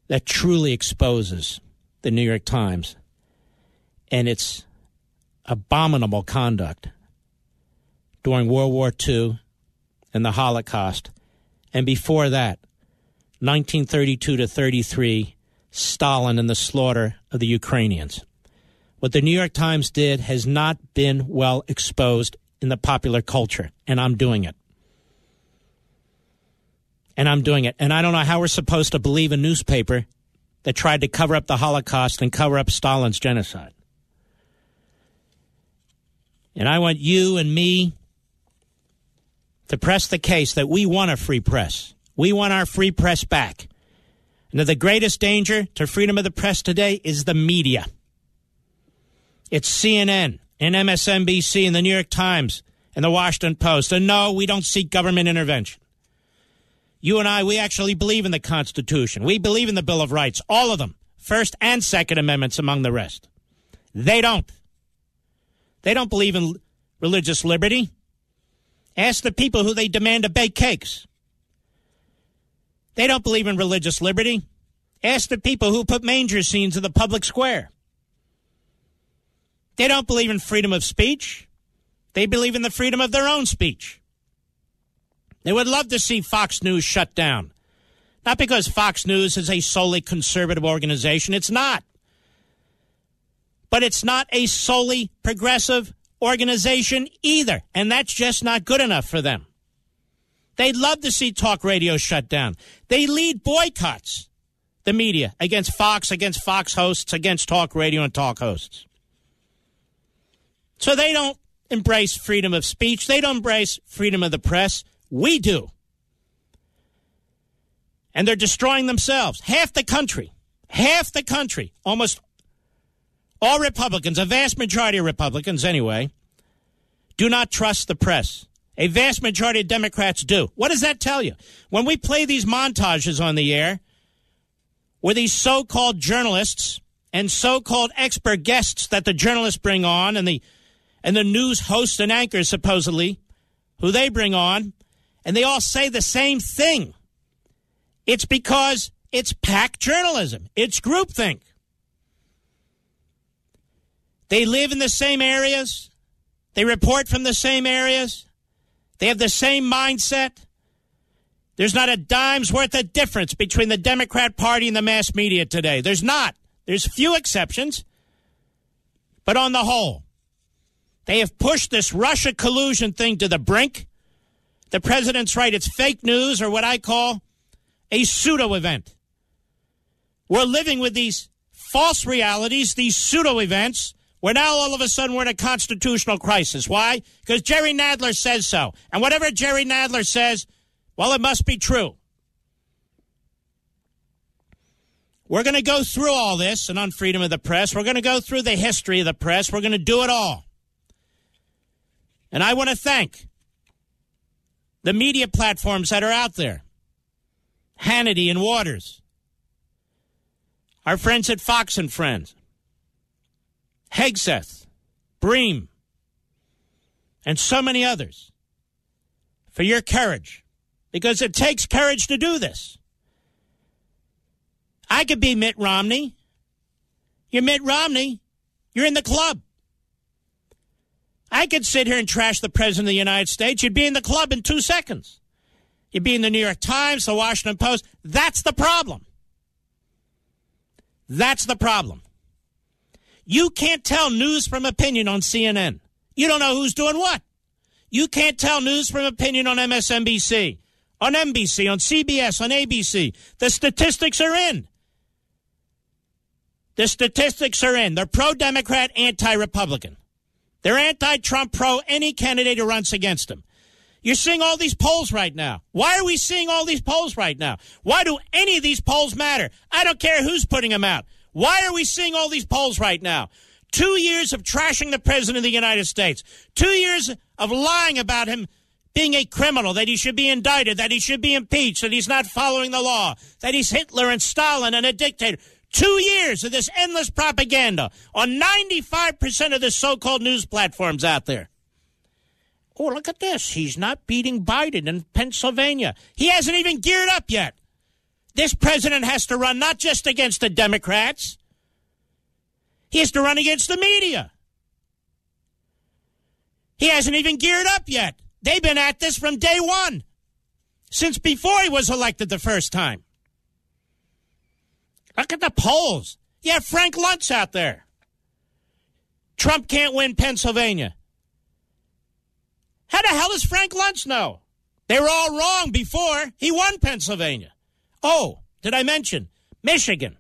that truly exposes the New York Times and its abominable conduct during World War II and the Holocaust, and before that, 1932 to 33 Stalin and the slaughter of the Ukrainians. What the New York Times did has not been well exposed in the popular culture, and I'm doing it. And I'm doing it. And I don't know how we're supposed to believe a newspaper that tried to cover up the Holocaust and cover up Stalin's genocide. And I want you and me to press the case that we want a free press. We want our free press back. And that the greatest danger to freedom of the press today is the media. It's CNN and MSNBC and the New York Times and the Washington Post. And no, we don't seek government intervention. You and I, we actually believe in the Constitution. We believe in the Bill of Rights, all of them, First and Second Amendments among the rest. They don't. They don't believe in religious liberty. Ask the people who they demand to bake cakes. They don't believe in religious liberty. Ask the people who put manger scenes in the public square. They don't believe in freedom of speech. They believe in the freedom of their own speech. They would love to see Fox News shut down. Not because Fox News is a solely conservative organization, it's not. But it's not a solely progressive organization either, and that's just not good enough for them. They'd love to see talk radio shut down. They lead boycotts, the media, against Fox, against Fox hosts, against talk radio and talk hosts. So they don't embrace freedom of speech. They don't embrace freedom of the press. We do. And they're destroying themselves. Half the country, half the country, almost all Republicans, a vast majority of Republicans anyway, do not trust the press. A vast majority of Democrats do. What does that tell you? When we play these montages on the air, where these so called journalists and so called expert guests that the journalists bring on and the and the news hosts and anchors supposedly who they bring on and they all say the same thing. It's because it's pack journalism. It's groupthink. They live in the same areas. They report from the same areas. They have the same mindset. There's not a dime's worth of difference between the Democrat Party and the mass media today. There's not. There's few exceptions. But on the whole, they have pushed this Russia collusion thing to the brink. The president's right. It's fake news or what I call a pseudo event. We're living with these false realities, these pseudo events, where now all of a sudden we're in a constitutional crisis. Why? Because Jerry Nadler says so. And whatever Jerry Nadler says, well, it must be true. We're going to go through all this and on freedom of the press. We're going to go through the history of the press. We're going to do it all. And I want to thank the media platforms that are out there Hannity and Watters, our friends at Fox and Friends, Hegseth, Bream, and so many others for your courage because it takes courage to do this. I could be Mitt Romney. You're Mitt Romney. You're in the club. I could sit here and trash the President of the United States. You'd be in the club in two seconds. You'd be in the New York Times, the Washington Post. That's the problem. That's the problem. You can't tell news from opinion on CNN. You don't know who's doing what. You can't tell news from opinion on MSNBC, on NBC, on CBS, on ABC. The statistics are in. The statistics are in. They're pro Democrat, anti Republican. They're anti Trump, pro any candidate who runs against him. You're seeing all these polls right now. Why are we seeing all these polls right now? Why do any of these polls matter? I don't care who's putting them out. Why are we seeing all these polls right now? Two years of trashing the President of the United States. Two years of lying about him being a criminal, that he should be indicted, that he should be impeached, that he's not following the law, that he's Hitler and Stalin and a dictator. Two years of this endless propaganda on 95% of the so called news platforms out there. Oh, look at this. He's not beating Biden in Pennsylvania. He hasn't even geared up yet. This president has to run not just against the Democrats, he has to run against the media. He hasn't even geared up yet. They've been at this from day one, since before he was elected the first time. Look at the polls. You have Frank Luntz out there. Trump can't win Pennsylvania. How the hell does Frank Luntz know? They were all wrong before he won Pennsylvania. Oh, did I mention Michigan?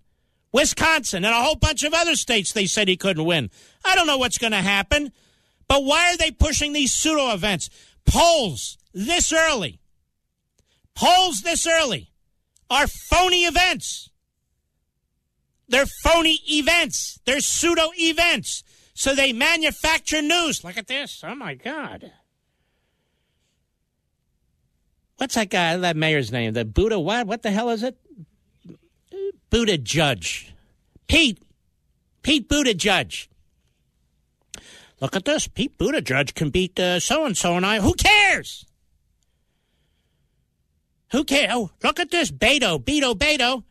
Wisconsin, and a whole bunch of other states they said he couldn't win. I don't know what's going to happen. But why are they pushing these pseudo events? Polls this early. Polls this early are phony events. They're phony events. They're pseudo events. So they manufacture news. Look at this. Oh my God. What's that guy, that mayor's name? The Buddha, what? What the hell is it? Buddha Judge. Pete. Pete Buddha Judge. Look at this. Pete Buddha Judge can beat so and so and I. Who cares? Who cares? Oh, look at this. Beto, Beto, Beto.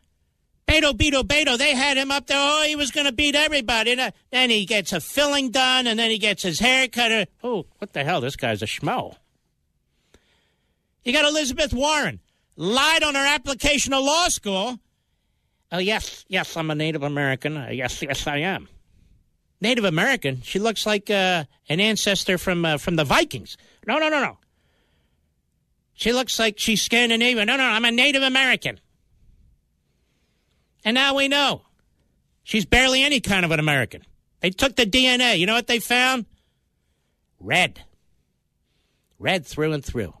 Beto, Beto, Beto. They had him up there. Oh, he was going to beat everybody. And Then he gets a filling done, and then he gets his hair cut. Oh, what the hell? This guy's a schmo. You got Elizabeth Warren. Lied on her application to law school. Oh, yes, yes, I'm a Native American. Uh, yes, yes, I am. Native American. She looks like uh, an ancestor from uh, from the Vikings. No, no, no, no. She looks like she's Scandinavian. No, no, I'm a Native American. And now we know she's barely any kind of an American. They took the DNA. You know what they found? Red. Red through and through.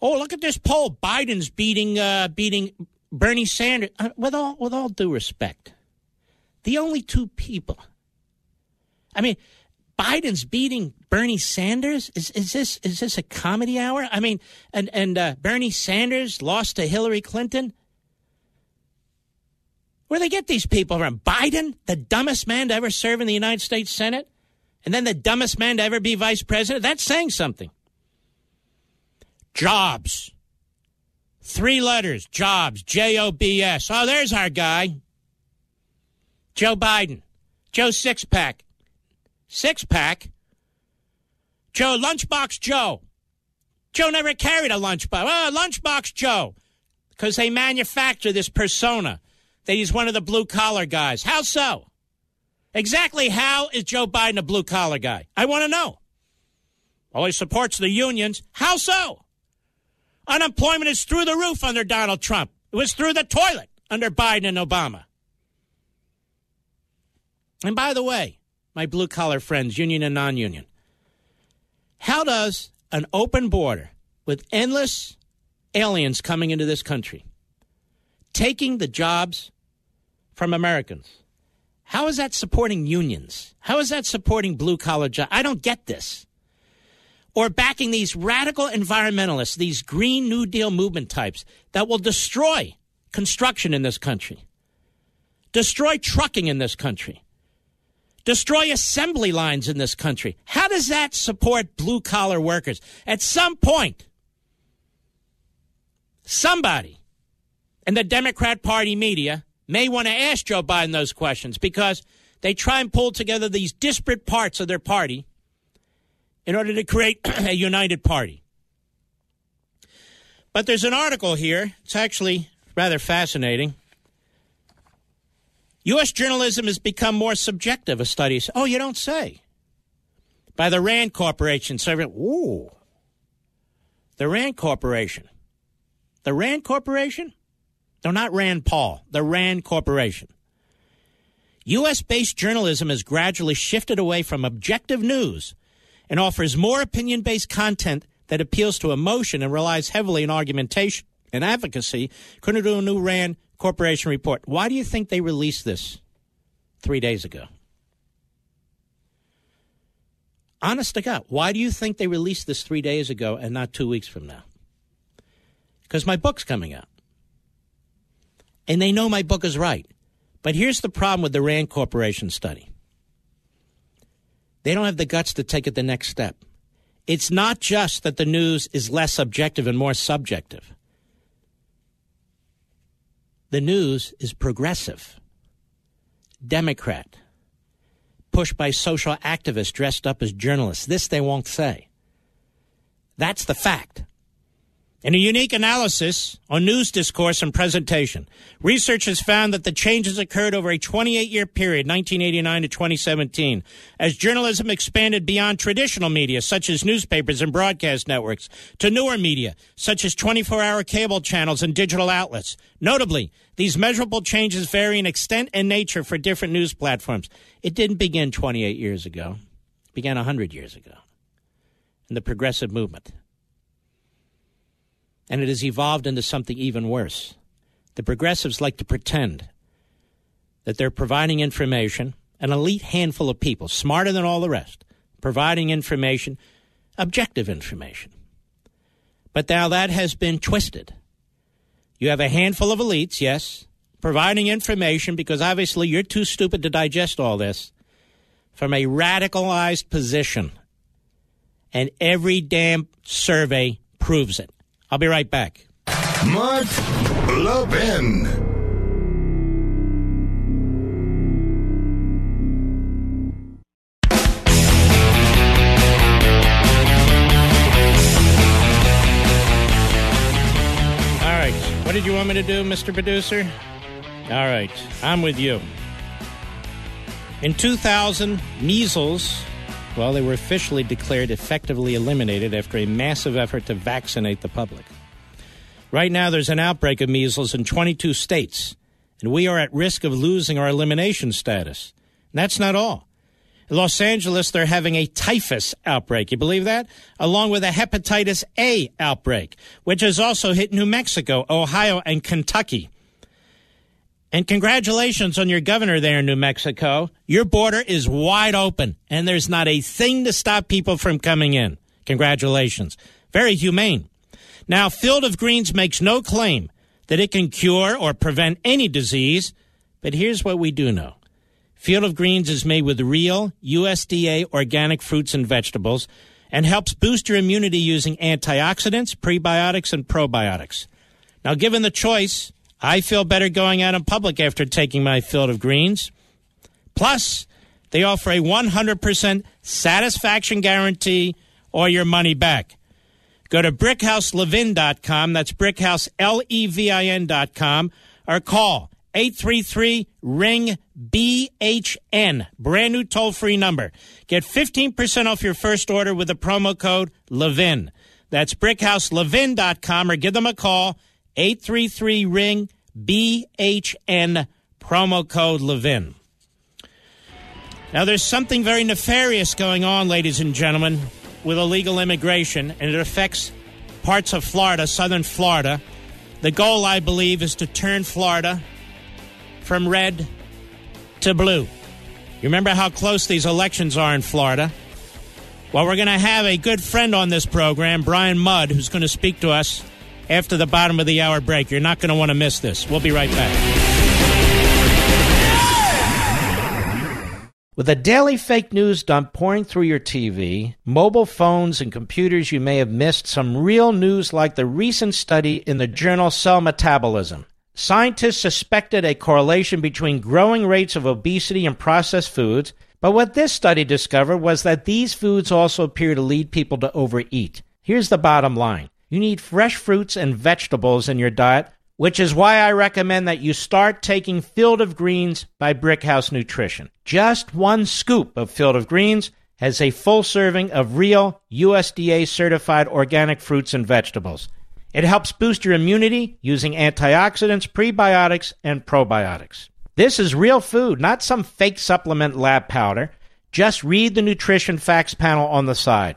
Oh, look at this poll. Biden's beating uh, beating Bernie Sanders. Uh, with all with all due respect, the only two people. I mean, Biden's beating Bernie Sanders. Is is this is this a comedy hour? I mean, and and uh, Bernie Sanders lost to Hillary Clinton. Where they get these people from? Biden, the dumbest man to ever serve in the United States Senate, and then the dumbest man to ever be vice president. That's saying something. Jobs. Three letters. Jobs. J O B S. Oh, there's our guy. Joe Biden. Joe Six Pack. Six Pack? Joe Lunchbox Joe. Joe never carried a lunchbox. Oh, Lunchbox Joe. Because they manufacture this persona that he's one of the blue collar guys. How so? Exactly how is Joe Biden a blue collar guy? I want to know. Well, he supports the unions. How so? Unemployment is through the roof under Donald Trump. It was through the toilet under Biden and Obama. And by the way, my blue collar friends, union and non union, how does an open border with endless aliens coming into this country, taking the jobs from Americans, how is that supporting unions? How is that supporting blue collar jobs? I don't get this. Or backing these radical environmentalists, these Green New Deal movement types that will destroy construction in this country, destroy trucking in this country, destroy assembly lines in this country. How does that support blue collar workers? At some point, somebody in the Democrat Party media may want to ask Joe Biden those questions because they try and pull together these disparate parts of their party in order to create a united party. But there's an article here. It's actually rather fascinating. U.S. journalism has become more subjective, a study says. Oh, you don't say. By the RAND Corporation. So, Ooh. The RAND Corporation. The RAND Corporation? No, not Rand Paul. The RAND Corporation. U.S. based journalism has gradually shifted away from objective news and offers more opinion based content that appeals to emotion and relies heavily on argumentation and advocacy, according to a new RAND Corporation report. Why do you think they released this three days ago? Honest to God, why do you think they released this three days ago and not two weeks from now? Because my book's coming out. And they know my book is right. But here's the problem with the RAND Corporation study they don't have the guts to take it the next step. It's not just that the news is less objective and more subjective the news is progressive, Democrat, pushed by social activists dressed up as journalists. This they won't say. That's the fact. In a unique analysis on news discourse and presentation, research has found that the changes occurred over a 28 year period, 1989 to 2017, as journalism expanded beyond traditional media, such as newspapers and broadcast networks, to newer media, such as 24 hour cable channels and digital outlets. Notably, these measurable changes vary in extent and nature for different news platforms. It didn't begin 28 years ago, it began 100 years ago in the progressive movement and it has evolved into something even worse. The progressives like to pretend that they're providing information, an elite handful of people, smarter than all the rest, providing information, objective information. But now that has been twisted. You have a handful of elites, yes, providing information because obviously you're too stupid to digest all this from a radicalized position. And every damn survey proves it. I'll be right back. Mark Levin. All right. What did you want me to do, Mr. Producer? All right. I'm with you. In 2000, measles, well, they were officially declared effectively eliminated after a massive effort to vaccinate the public. Right now, there's an outbreak of measles in 22 states, and we are at risk of losing our elimination status. And that's not all. In Los Angeles, they're having a typhus outbreak. You believe that? Along with a hepatitis A outbreak, which has also hit New Mexico, Ohio, and Kentucky. And congratulations on your governor there in New Mexico. Your border is wide open, and there's not a thing to stop people from coming in. Congratulations. Very humane. Now, Field of Greens makes no claim that it can cure or prevent any disease, but here's what we do know. Field of Greens is made with real USDA organic fruits and vegetables and helps boost your immunity using antioxidants, prebiotics, and probiotics. Now, given the choice, I feel better going out in public after taking my Field of Greens. Plus, they offer a 100% satisfaction guarantee or your money back. Go to brickhouselevin.com, that's brickhouselevin.com, or call 833 ring BHN, brand new toll free number. Get 15% off your first order with the promo code Levin. That's brickhouselevin.com or give them a call 833 ring BHN, promo code Levin. Now, there's something very nefarious going on, ladies and gentlemen, with illegal immigration, and it affects parts of Florida, southern Florida. The goal, I believe, is to turn Florida from red to blue. You remember how close these elections are in Florida? Well, we're going to have a good friend on this program, Brian Mudd, who's going to speak to us after the bottom of the hour break. You're not going to want to miss this. We'll be right back. With a daily fake news dump pouring through your TV, mobile phones, and computers, you may have missed some real news like the recent study in the journal Cell Metabolism. Scientists suspected a correlation between growing rates of obesity and processed foods, but what this study discovered was that these foods also appear to lead people to overeat. Here's the bottom line you need fresh fruits and vegetables in your diet, which is why I recommend that you start taking Field of Greens by Brickhouse Nutrition. Just one scoop of Field of Greens has a full serving of real USDA certified organic fruits and vegetables. It helps boost your immunity using antioxidants, prebiotics, and probiotics. This is real food, not some fake supplement lab powder. Just read the nutrition facts panel on the side.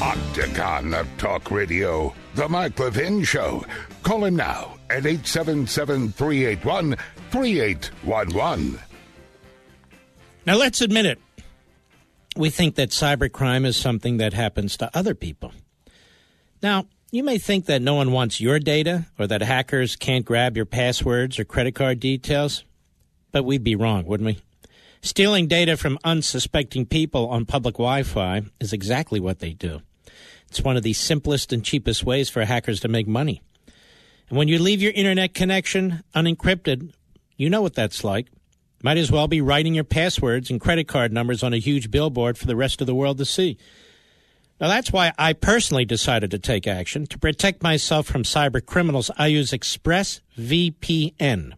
Octagon of Talk Radio, The Mike Levin Show. Call him now at 877 381 3811. Now, let's admit it. we think that cybercrime is something that happens to other people. Now, you may think that no one wants your data or that hackers can't grab your passwords or credit card details, but we'd be wrong, wouldn't we? Stealing data from unsuspecting people on public Wi Fi is exactly what they do. It's one of the simplest and cheapest ways for hackers to make money. And when you leave your internet connection unencrypted, you know what that's like. Might as well be writing your passwords and credit card numbers on a huge billboard for the rest of the world to see. Now, that's why I personally decided to take action. To protect myself from cyber criminals, I use ExpressVPN.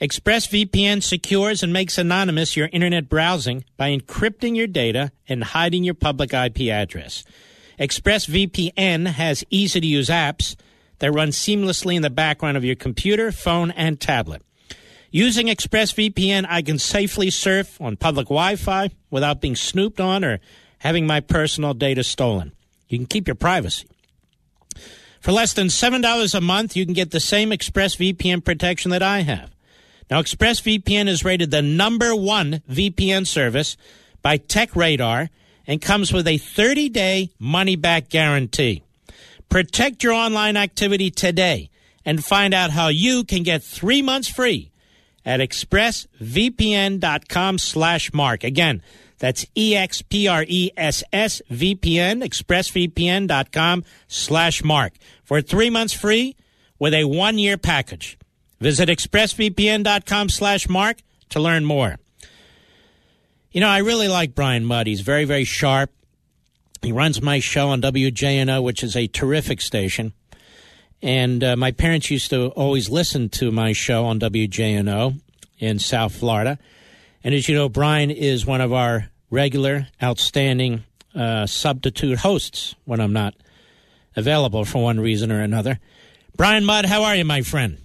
ExpressVPN secures and makes anonymous your internet browsing by encrypting your data and hiding your public IP address. ExpressVPN has easy to use apps that run seamlessly in the background of your computer, phone, and tablet. Using ExpressVPN, I can safely surf on public Wi Fi without being snooped on or having my personal data stolen. You can keep your privacy. For less than $7 a month, you can get the same ExpressVPN protection that I have. Now, ExpressVPN is rated the number one VPN service by TechRadar and comes with a 30 day money back guarantee. Protect your online activity today and find out how you can get three months free at expressvpn.com slash mark. Again, that's E-X-P-R-E-S-S-V-P-N, expressvpn.com slash mark for three months free with a one-year package. Visit expressvpn.com slash mark to learn more. You know, I really like Brian Mudd. He's very, very sharp. He runs my show on WJNO, which is a terrific station. And uh, my parents used to always listen to my show on WJNO in South Florida. And as you know, Brian is one of our regular, outstanding uh, substitute hosts when I'm not available for one reason or another. Brian Mudd, how are you, my friend?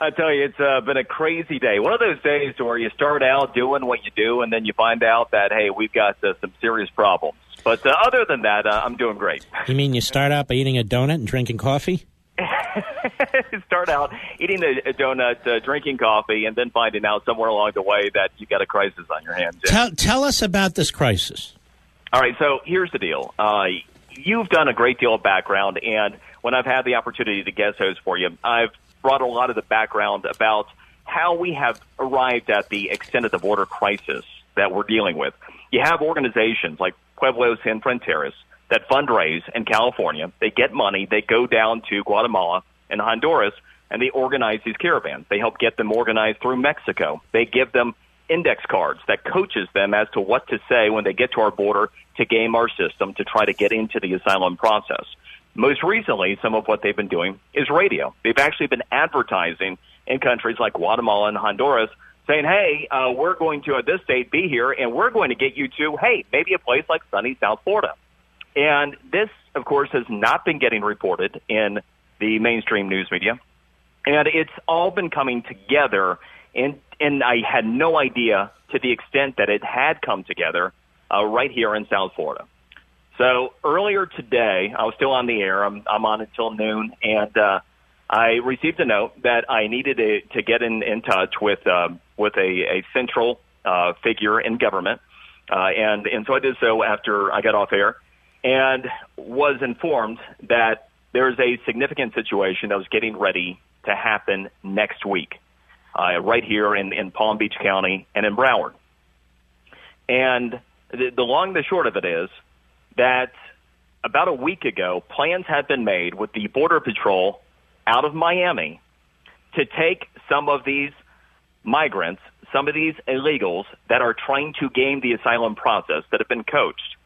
I tell you, it's uh, been a crazy day. One of those days where you start out doing what you do, and then you find out that hey, we've got uh, some serious problems. But uh, other than that, uh, I'm doing great. You mean you start out by eating a donut and drinking coffee? start out eating a, a donut, uh, drinking coffee, and then finding out somewhere along the way that you've got a crisis on your hands. Tell, tell us about this crisis. All right, so here's the deal. Uh, you've done a great deal of background, and when I've had the opportunity to guest host for you, I've brought a lot of the background about how we have arrived at the extent of the border crisis that we're dealing with. You have organizations like Pueblos Sin Fronteras that fundraise in California. They get money, they go down to Guatemala and Honduras, and they organize these caravans. They help get them organized through Mexico. They give them index cards that coaches them as to what to say when they get to our border to game our system to try to get into the asylum process. Most recently, some of what they've been doing is radio. They've actually been advertising in countries like Guatemala and Honduras saying, hey, uh, we're going to, at this date, be here, and we're going to get you to, hey, maybe a place like sunny South Florida. And this, of course, has not been getting reported in the mainstream news media. And it's all been coming together, and, and I had no idea to the extent that it had come together uh, right here in South Florida. So earlier today, I was still on the air. I'm, I'm on until noon, and uh, I received a note that I needed to, to get in, in touch with uh, with a, a central uh, figure in government, uh, and and so I did so after I got off air, and was informed that there's a significant situation that was getting ready to happen next week, uh, right here in, in Palm Beach County and in Broward. And the, the long the short of it is that about a week ago, plans had been made with the Border Patrol out of Miami to take some of these migrants, some of these illegals that are trying to game the asylum process that have been coached.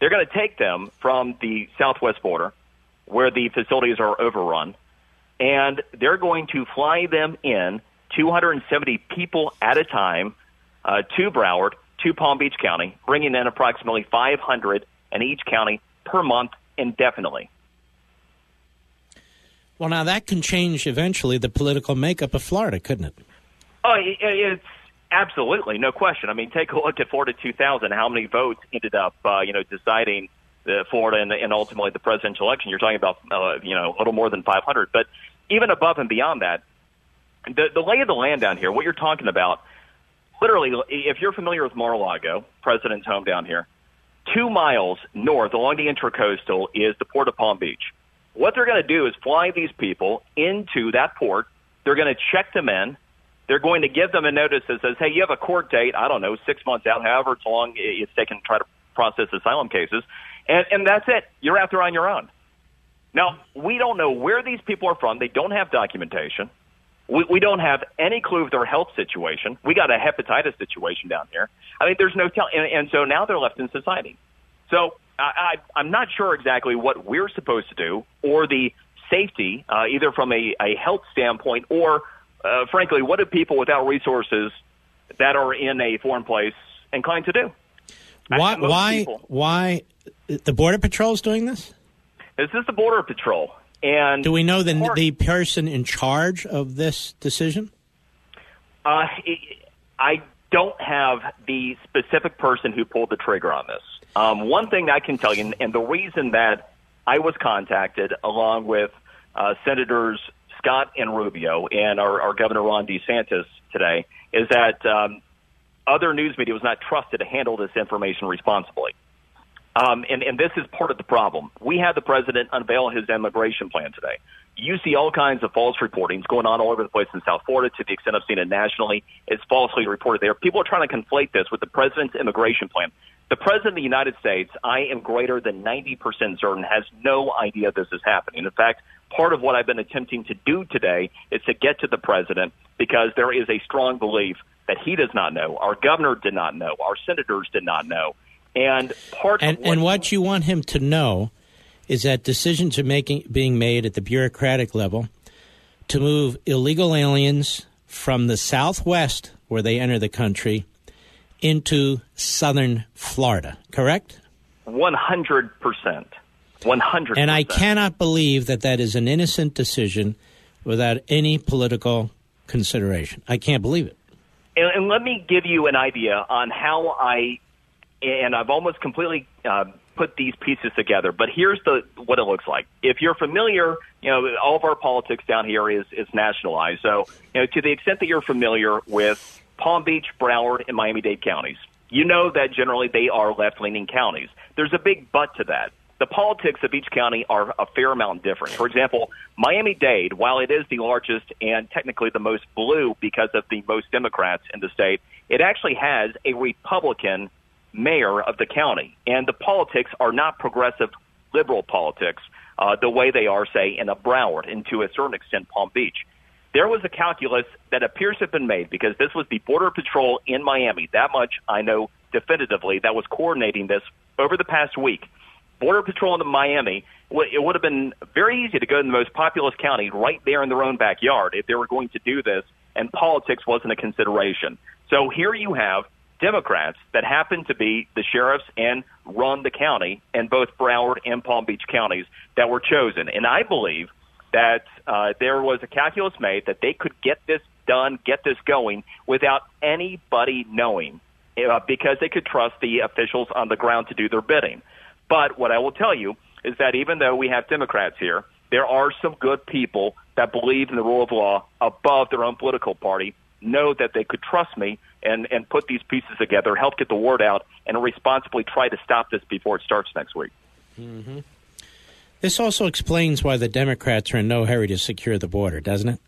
They're going to take them from the southwest border where the facilities are overrun, and they're going to fly them in 270 people at a time uh, to Broward, to Palm Beach County, bringing in approximately 500 in each county per month indefinitely. Well, now that can change eventually the political makeup of Florida, couldn't it? Oh, it's absolutely no question. I mean, take a look at Florida 2000. How many votes ended up, uh, you know, deciding the Florida and, and ultimately the presidential election? You're talking about, uh, you know, a little more than 500. But even above and beyond that, the, the lay of the land down here, what you're talking about, literally, if you're familiar with Mar-a-Lago, President's home down here, two miles north along the Intracoastal is the port of Palm Beach. What they're going to do is fly these people into that port. They're going to check them in. They're going to give them a notice that says, hey, you have a court date, I don't know, six months out, however it's long it's taken to try to process asylum cases. And, and that's it. You're out there on your own. Now, we don't know where these people are from. They don't have documentation. We, we don't have any clue of their health situation. We got a hepatitis situation down here. I mean, there's no tell, and, and so now they're left in society. So I, I, I'm not sure exactly what we're supposed to do or the safety, uh, either from a, a health standpoint or, uh, frankly, what do people without resources that are in a foreign place inclined to do? Why? Why? People, why? The border patrol is doing this. Is this is the border patrol, and do we know the part, the person in charge of this decision? Uh, I don't have the specific person who pulled the trigger on this. Um, one thing I can tell you, and the reason that I was contacted along with uh, Senators Scott and Rubio and our, our Governor Ron DeSantis today, is that um, other news media was not trusted to handle this information responsibly. Um, and, and this is part of the problem. We had the president unveil his immigration plan today. You see all kinds of false reportings going on all over the place in South Florida to the extent I've seen it nationally. It's falsely reported there. People are trying to conflate this with the president's immigration plan. The president of the United States, I am greater than 90% certain, has no idea this is happening. In fact, part of what I've been attempting to do today is to get to the president because there is a strong belief that he does not know. Our governor did not know. Our senators did not know. And part and, what and what you want him to know is that decisions are making being made at the bureaucratic level to move illegal aliens from the southwest where they enter the country into southern Florida, correct? 100%. 100%. And I cannot believe that that is an innocent decision without any political consideration. I can't believe it. And, and let me give you an idea on how I and I've almost completely uh, put these pieces together. But here's the what it looks like. If you're familiar, you know, all of our politics down here is is nationalized. So, you know, to the extent that you're familiar with Palm Beach, Broward, and Miami-Dade counties, you know that generally they are left-leaning counties. There's a big but to that. The politics of each county are a fair amount different. For example, Miami-Dade, while it is the largest and technically the most blue because of the most Democrats in the state, it actually has a Republican mayor of the county. And the politics are not progressive liberal politics uh, the way they are, say, in a Broward and to a certain extent Palm Beach. There was a calculus that appears to have been made because this was the Border Patrol in Miami. That much I know definitively that was coordinating this over the past week. Border Patrol in the Miami, it would have been very easy to go to the most populous county right there in their own backyard if they were going to do this, and politics wasn't a consideration. So here you have Democrats that happen to be the sheriffs and run the county in both Broward and Palm Beach counties that were chosen. And I believe that uh, there was a calculus made that they could get this done, get this going without anybody knowing uh, because they could trust the officials on the ground to do their bidding. But what I will tell you is that even though we have Democrats here, there are some good people that believe in the rule of law above their own political party, know that they could trust me and, and put these pieces together, help get the word out, and responsibly try to stop this before it starts next week. Mm-hmm. This also explains why the Democrats are in no hurry to secure the border, doesn't it?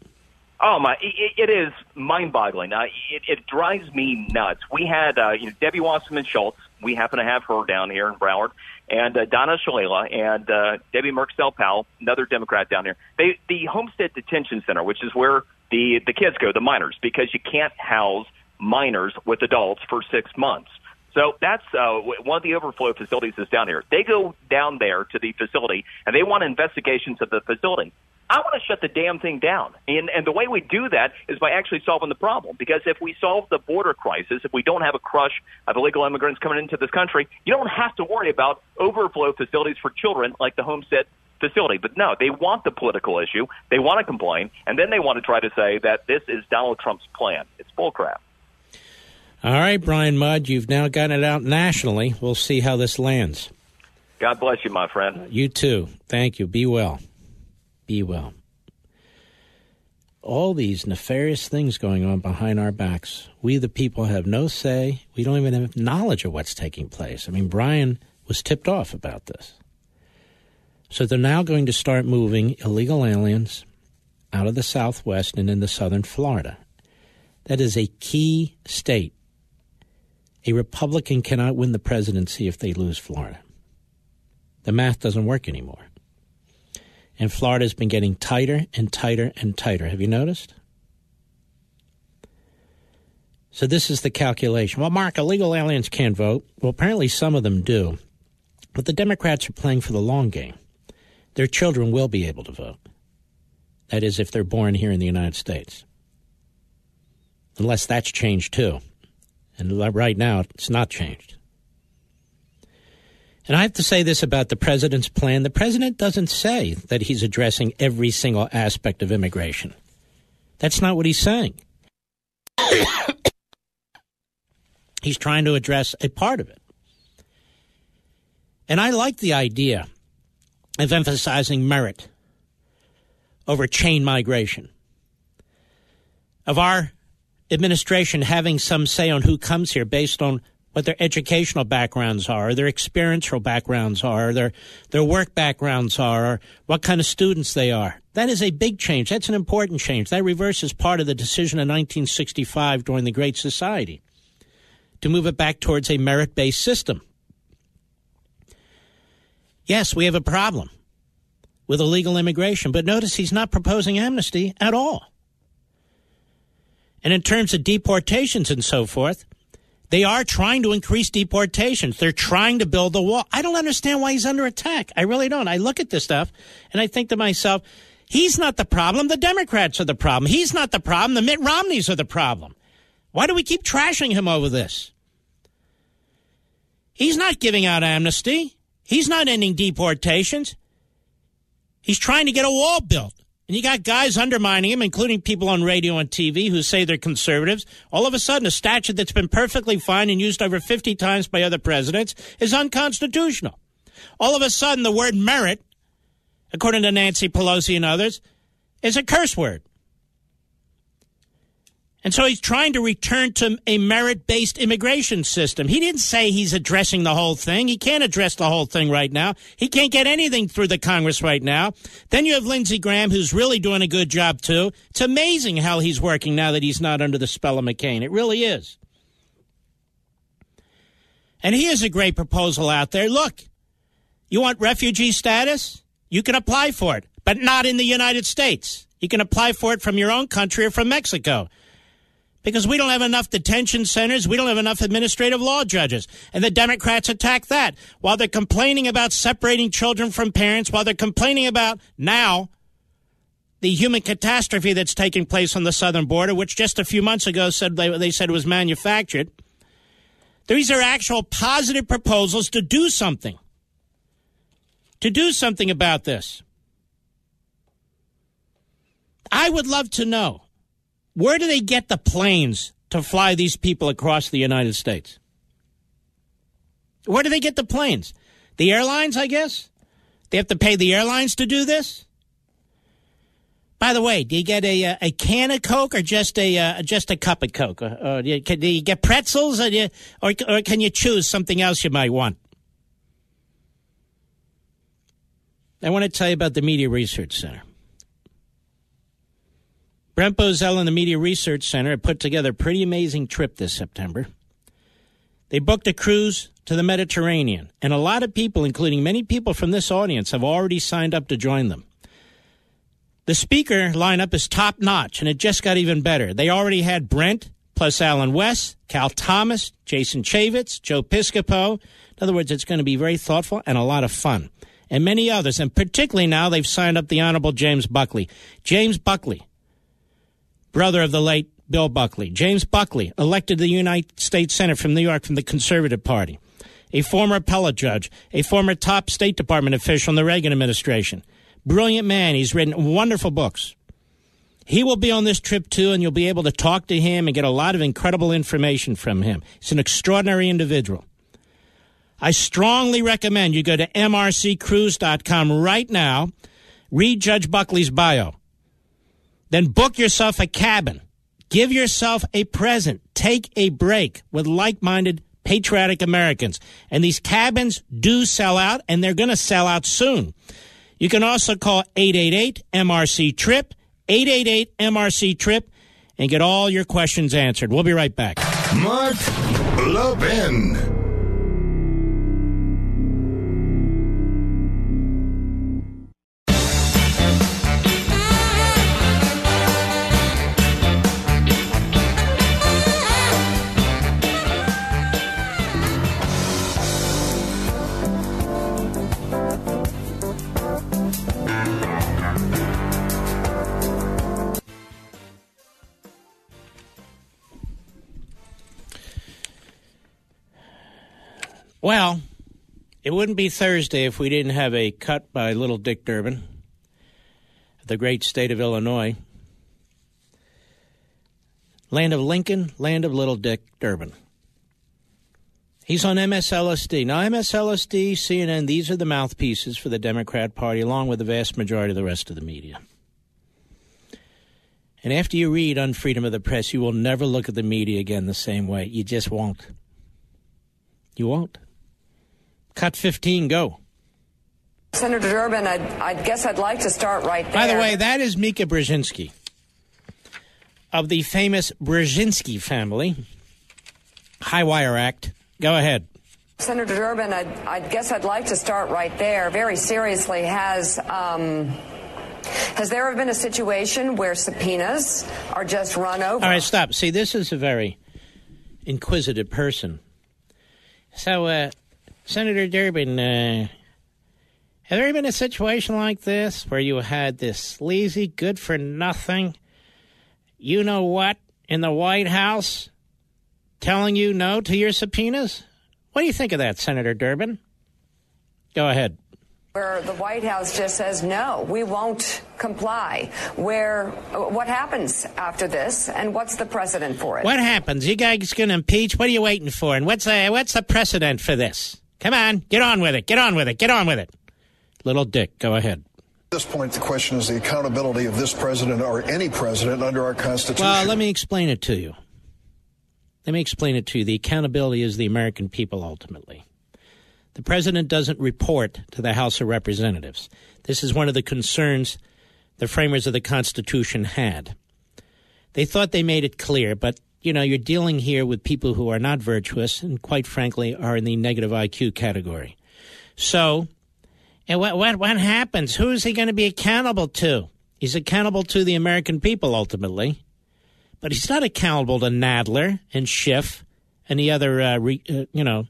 Oh my! It, it is mind-boggling. Uh, it, it drives me nuts. We had uh, you know, Debbie Wasserman Schultz. We happen to have her down here in Broward, and uh, Donna Shalala and uh, Debbie Mucarsel-Powell, another Democrat down here. They the Homestead Detention Center, which is where the the kids go, the minors, because you can't house minors with adults for six months. So that's uh, one of the overflow facilities is down here. They go down there to the facility and they want investigations of the facility. I want to shut the damn thing down. And, and the way we do that is by actually solving the problem. Because if we solve the border crisis, if we don't have a crush of illegal immigrants coming into this country, you don't have to worry about overflow facilities for children like the Homestead facility. But no, they want the political issue. They want to complain. And then they want to try to say that this is Donald Trump's plan. It's bullcrap. All right, Brian Mudd, you've now gotten it out nationally. We'll see how this lands. God bless you, my friend. You too. Thank you. Be well. Be well. all these nefarious things going on behind our backs. We, the people, have no say. We don't even have knowledge of what's taking place. I mean, Brian was tipped off about this. So they're now going to start moving illegal aliens out of the Southwest and into southern Florida. That is a key state. A Republican cannot win the presidency if they lose Florida. The math doesn't work anymore. And Florida's been getting tighter and tighter and tighter. Have you noticed? So this is the calculation. Well, Mark, illegal aliens can't vote. Well, apparently some of them do. But the Democrats are playing for the long game. Their children will be able to vote. That is, if they're born here in the United States. Unless that's changed too. And right now, it's not changed. And I have to say this about the president's plan. The president doesn't say that he's addressing every single aspect of immigration. That's not what he's saying. he's trying to address a part of it. And I like the idea of emphasizing merit over chain migration, of our administration having some say on who comes here based on what their educational backgrounds are, their experiential backgrounds are, their their work backgrounds are, or what kind of students they are. That is a big change. That's an important change. That reverses part of the decision in 1965 during the Great Society to move it back towards a merit based system. Yes, we have a problem with illegal immigration, but notice he's not proposing amnesty at all. And in terms of deportations and so forth, they are trying to increase deportations. They're trying to build the wall. I don't understand why he's under attack. I really don't. I look at this stuff and I think to myself, he's not the problem. The Democrats are the problem. He's not the problem. The Mitt Romneys are the problem. Why do we keep trashing him over this? He's not giving out amnesty. He's not ending deportations. He's trying to get a wall built. And you got guys undermining him, including people on radio and TV who say they're conservatives. All of a sudden, a statute that's been perfectly fine and used over 50 times by other presidents is unconstitutional. All of a sudden, the word merit, according to Nancy Pelosi and others, is a curse word. And so he's trying to return to a merit based immigration system. He didn't say he's addressing the whole thing. He can't address the whole thing right now. He can't get anything through the Congress right now. Then you have Lindsey Graham, who's really doing a good job, too. It's amazing how he's working now that he's not under the spell of McCain. It really is. And he has a great proposal out there. Look, you want refugee status? You can apply for it, but not in the United States. You can apply for it from your own country or from Mexico because we don't have enough detention centers. We don't have enough administrative law judges. And the Democrats attack that while they're complaining about separating children from parents, while they're complaining about now the human catastrophe that's taking place on the southern border, which just a few months ago said they, they said was manufactured. These are actual positive proposals to do something. To do something about this. I would love to know where do they get the planes to fly these people across the United States? Where do they get the planes? The airlines, I guess? They have to pay the airlines to do this? By the way, do you get a uh, a can of Coke or just a uh, just a cup of Coke? Or, or do, you, can, do, you, get pretzels, or, you, or, or can you choose something else you might want? I want to tell you about the Media Research Center. Brent Bozell and the Media Research Center have put together a pretty amazing trip this September. They booked a cruise to the Mediterranean, and a lot of people, including many people from this audience, have already signed up to join them. The speaker lineup is top notch, and it just got even better. They already had Brent, plus Allen West, Cal Thomas, Jason Chaffetz, Joe Piscopo. In other words, it's going to be very thoughtful and a lot of fun. And many others, and particularly now they've signed up the Honorable James Buckley. James Buckley brother of the late Bill Buckley. James Buckley, elected to the United States Senate from New York from the Conservative Party. A former appellate judge, a former top State Department official in the Reagan administration. Brilliant man. He's written wonderful books. He will be on this trip too, and you'll be able to talk to him and get a lot of incredible information from him. He's an extraordinary individual. I strongly recommend you go to mrccruise.com right now, read Judge Buckley's bio. Then book yourself a cabin. Give yourself a present. Take a break with like minded, patriotic Americans. And these cabins do sell out, and they're going to sell out soon. You can also call 888 MRC TRIP, 888 MRC TRIP, and get all your questions answered. We'll be right back. Mark Levin. Well, it wouldn't be Thursday if we didn't have a cut by little Dick Durbin, the great state of Illinois. Land of Lincoln, land of little Dick Durbin. He's on MSLSD. Now, MSLSD, CNN, these are the mouthpieces for the Democrat Party, along with the vast majority of the rest of the media. And after you read on freedom of the press, you will never look at the media again the same way. You just won't. You won't. Cut 15, go. Senator Durbin, I, I guess I'd like to start right there. By the way, that is Mika Brzezinski of the famous Brzezinski family. High Wire Act. Go ahead. Senator Durbin, I, I guess I'd like to start right there. Very seriously, has um, has there ever been a situation where subpoenas are just run over? All right, stop. See, this is a very inquisitive person. So, uh, Senator Durbin, uh, have there been a situation like this where you had this sleazy, good for nothing, you know what, in the White House telling you no to your subpoenas? What do you think of that, Senator Durbin? Go ahead. Where the White House just says, no, we won't comply. Where, what happens after this, and what's the precedent for it? What happens? You guys going to impeach? What are you waiting for? And what's, uh, what's the precedent for this? Come on, get on with it. Get on with it. Get on with it. Little Dick, go ahead. At this point, the question is the accountability of this president or any president under our Constitution. Well, let me explain it to you. Let me explain it to you. The accountability is the American people ultimately. The president doesn't report to the House of Representatives. This is one of the concerns the framers of the Constitution had. They thought they made it clear, but you know, you're dealing here with people who are not virtuous and, quite frankly, are in the negative IQ category. So, and what what what happens? Who is he going to be accountable to? He's accountable to the American people ultimately, but he's not accountable to Nadler and Schiff and the other, uh, re, uh, you know,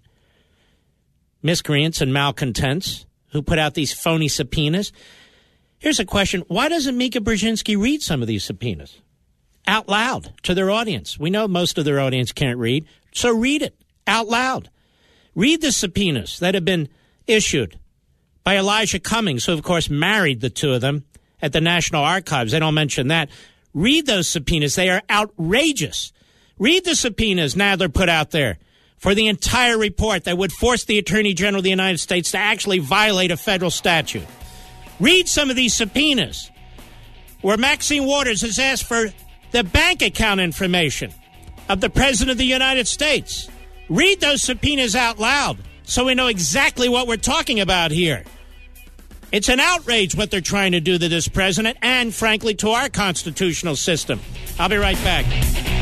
miscreants and malcontents who put out these phony subpoenas. Here's a question: Why doesn't Mika Brzezinski read some of these subpoenas? Out loud to their audience. We know most of their audience can't read, so read it out loud. Read the subpoenas that have been issued by Elijah Cummings, who, of course, married the two of them at the National Archives. They don't mention that. Read those subpoenas. They are outrageous. Read the subpoenas Nadler put out there for the entire report that would force the Attorney General of the United States to actually violate a federal statute. Read some of these subpoenas where Maxine Waters has asked for the bank account information of the President of the United States. Read those subpoenas out loud so we know exactly what we're talking about here. It's an outrage what they're trying to do to this president and, frankly, to our constitutional system. I'll be right back.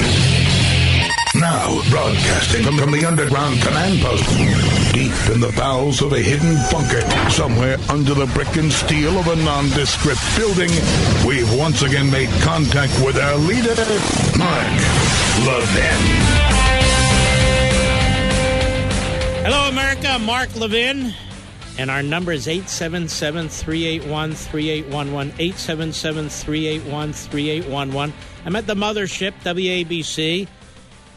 broadcasting from, the underground command post, deep in the bowels of a hidden bunker, somewhere under the brick and steel of a nondescript building, we've once again made contact with our leader, Mark Levin. Hello, America. Mark Levin. And our number is 877 381 3811. 877 381 3811. I'm at the mothership, WABC,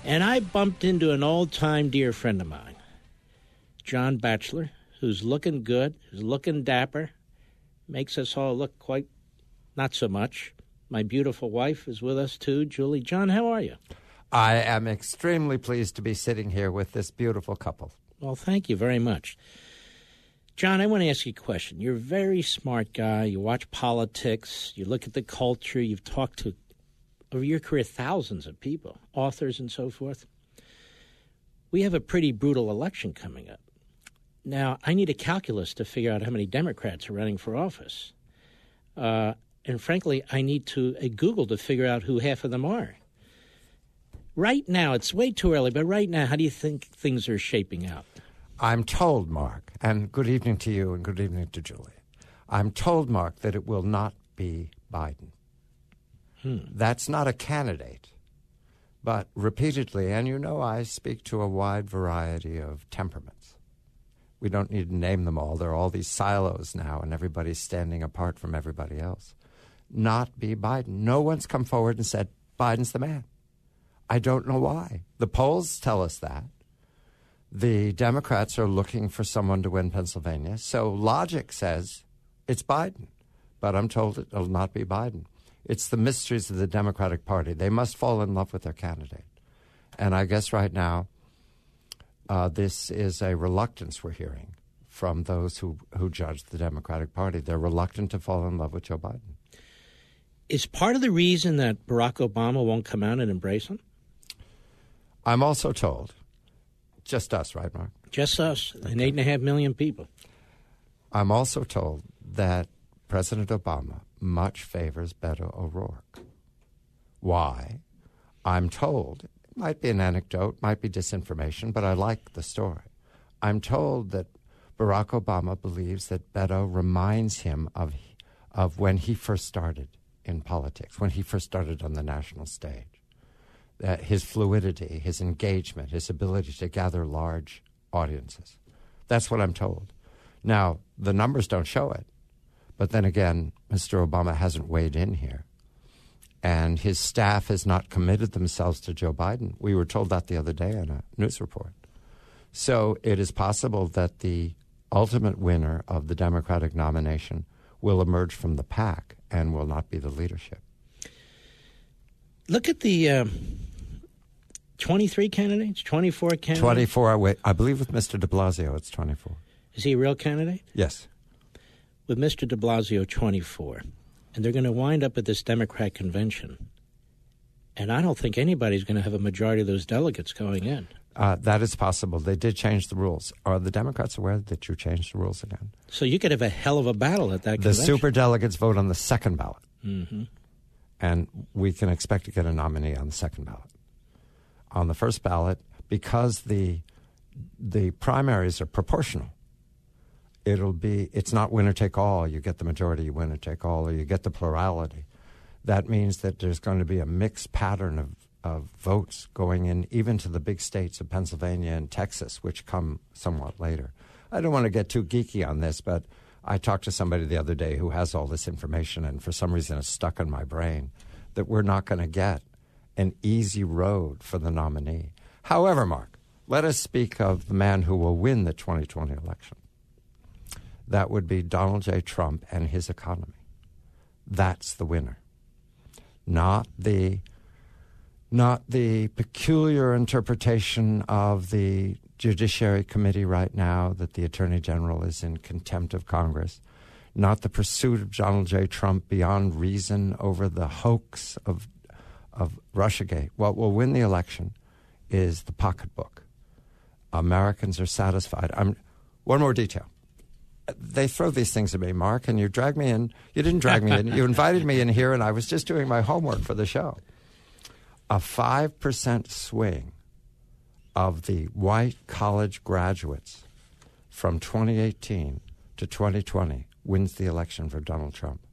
and I bumped into an old time dear friend of mine, John Batchelor, who's looking good, who's looking dapper, makes us all look quite not so much. My beautiful wife is with us too, Julie. John, how are you? I am extremely pleased to be sitting here with this beautiful couple. Well, thank you very much. John, I want to ask you a question. You're a very smart guy. You watch politics, you look at the culture, you've talked to, over your career, thousands of people, authors and so forth. We have a pretty brutal election coming up. Now, I need a calculus to figure out how many Democrats are running for office. Uh, and frankly, I need to a Google to figure out who half of them are. Right now, it's way too early, but right now, how do you think things are shaping out? I'm told, Mark, and good evening to you and good evening to Julie. I'm told, Mark, that it will not be Biden. Hmm. That's not a candidate. But repeatedly, and you know I speak to a wide variety of temperaments. We don't need to name them all. There are all these silos now, and everybody's standing apart from everybody else. Not be Biden. No one's come forward and said, Biden's the man. I don't know why. The polls tell us that. The Democrats are looking for someone to win Pennsylvania. So logic says it's Biden. But I'm told it'll not be Biden. It's the mysteries of the Democratic Party. They must fall in love with their candidate. And I guess right now, uh, this is a reluctance we're hearing from those who, who judge the Democratic Party. They're reluctant to fall in love with Joe Biden. Is part of the reason that Barack Obama won't come out and embrace him? I'm also told, just us, right, Mark? Just us, and eight and a half million people. I'm also told that President Obama much favors Beto O'Rourke. Why? I'm told, it might be an anecdote, might be disinformation, but I like the story. I'm told that Barack Obama believes that Beto reminds him of, of when he first started in politics, when he first started on the national stage. That his fluidity, his engagement, his ability to gather large audiences. That's what I'm told. Now, the numbers don't show it. But then again, Mr. Obama hasn't weighed in here. And his staff has not committed themselves to Joe Biden. We were told that the other day in a news report. So it is possible that the ultimate winner of the Democratic nomination will emerge from the pack and will not be the leadership. Look at the uh, 23 candidates, 24 candidates. 24, I believe with Mr. de Blasio, it's 24. Is he a real candidate? Yes with Mr. de Blasio 24, and they're going to wind up at this Democrat convention. And I don't think anybody's going to have a majority of those delegates going in. Uh, that is possible. They did change the rules. Are the Democrats aware that you changed the rules again? So you could have a hell of a battle at that the convention. super delegates vote on the second ballot. Mm-hmm. And we can expect to get a nominee on the second ballot. On the first ballot, because the the primaries are proportional, it'll be it's not winner take all. You get the majority, you winner take all, or you get the plurality. That means that there's going to be a mixed pattern of, of votes going in, even to the big states of Pennsylvania and Texas, which come somewhat later. I don't want to get too geeky on this, but I talked to somebody the other day who has all this information, and for some reason it's stuck in my brain that we're not going to get an easy road for the nominee. However, Mark, let us speak of the man who will win the 2020 election that would be Donald J. Trump and his economy. That's the winner. Not the not the peculiar interpretation of the Judiciary Committee right now that the Attorney General is in contempt of Congress. not the pursuit of Donald J. Trump beyond reason over the hoax of of Russiagate. What will win the election is the pocketbook. Americans are satisfied. I'm, one more detail. They throw these things at me, Mark, and you drag me in. You didn't drag me in. You invited me in here, and I was just doing my homework for the show. A 5% swing of the white college graduates from 2018 to 2020 wins the election for Donald Trump.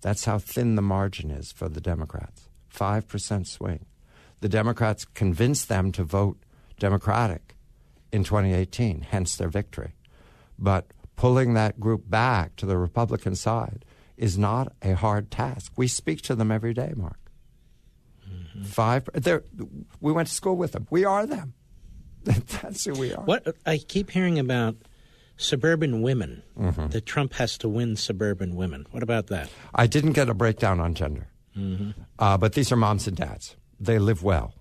That's how thin the margin is for the Democrats. 5% swing. The Democrats convinced them to vote Democratic in 2018, hence their victory. But pulling that group back to the Republican side is not a hard task. We speak to them every day, Mark. Mm-hmm. Five. We went to school with them. We are them. That's who we are. What I keep hearing about suburban women. Mm-hmm. That Trump has to win suburban women. What about that? I didn't get a breakdown on gender. Mm-hmm. Uh, but these are moms and dads. They live well.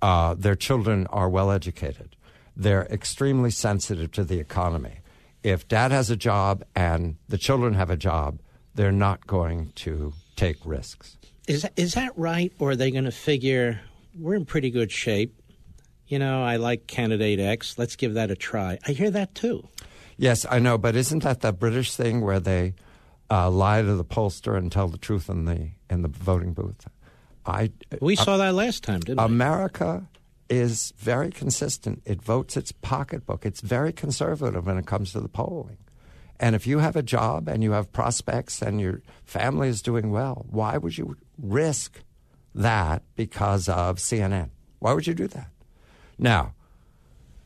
Uh, their children are well educated. They're extremely sensitive to the economy. If dad has a job and the children have a job, they're not going to take risks. Is that, is that right? Or are they going to figure we're in pretty good shape? You know, I like candidate X. Let's give that a try. I hear that too. Yes, I know, but isn't that the British thing where they uh, lie to the pollster and tell the truth in the in the voting booth. I we uh, saw that last time, didn't America we? Is very consistent. It votes its pocketbook. It's very conservative when it comes to the polling. And if you have a job and you have prospects and your family is doing well, why would you risk that because of CNN? Why would you do that? Now,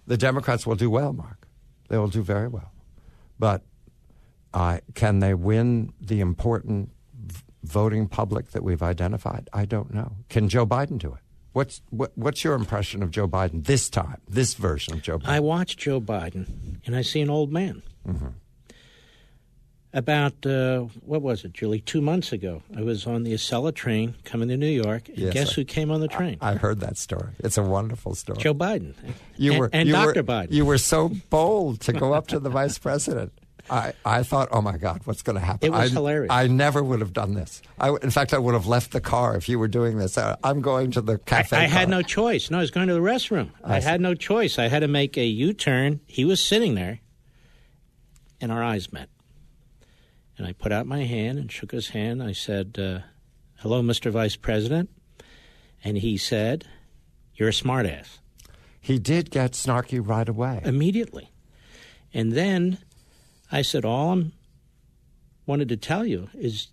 the Democrats will do well, Mark. They will do very well. But uh, can they win the important v- voting public that we've identified? I don't know. Can Joe Biden do it? What's what, what's your impression of Joe Biden this time, this version of Joe Biden? I watch Joe Biden, and I see an old man. Mm-hmm. About uh, what was it, Julie? Two months ago, I was on the Acela train coming to New York, and yes, guess I, who came on the train? I, I, heard that story. It's a wonderful story. Joe Biden. You and, were and you Dr. Were, Biden. You were so bold to go up to the vice president. I, I thought, oh my God, what's going to happen? It was I, hilarious. I never would have done this. I, in fact, I would have left the car if you were doing this. I, am going to the cafe. I, I had no choice. No, I was going to the restroom. I, I had no choice. I had to make a U turn. He was sitting there, and our eyes met. And I put out my hand and shook his hand. I said, uh, Hello, Mr. Vice President. And he said, You're a smartass. He did get snarky right away. Immediately. And then I said, All I wanted to tell you is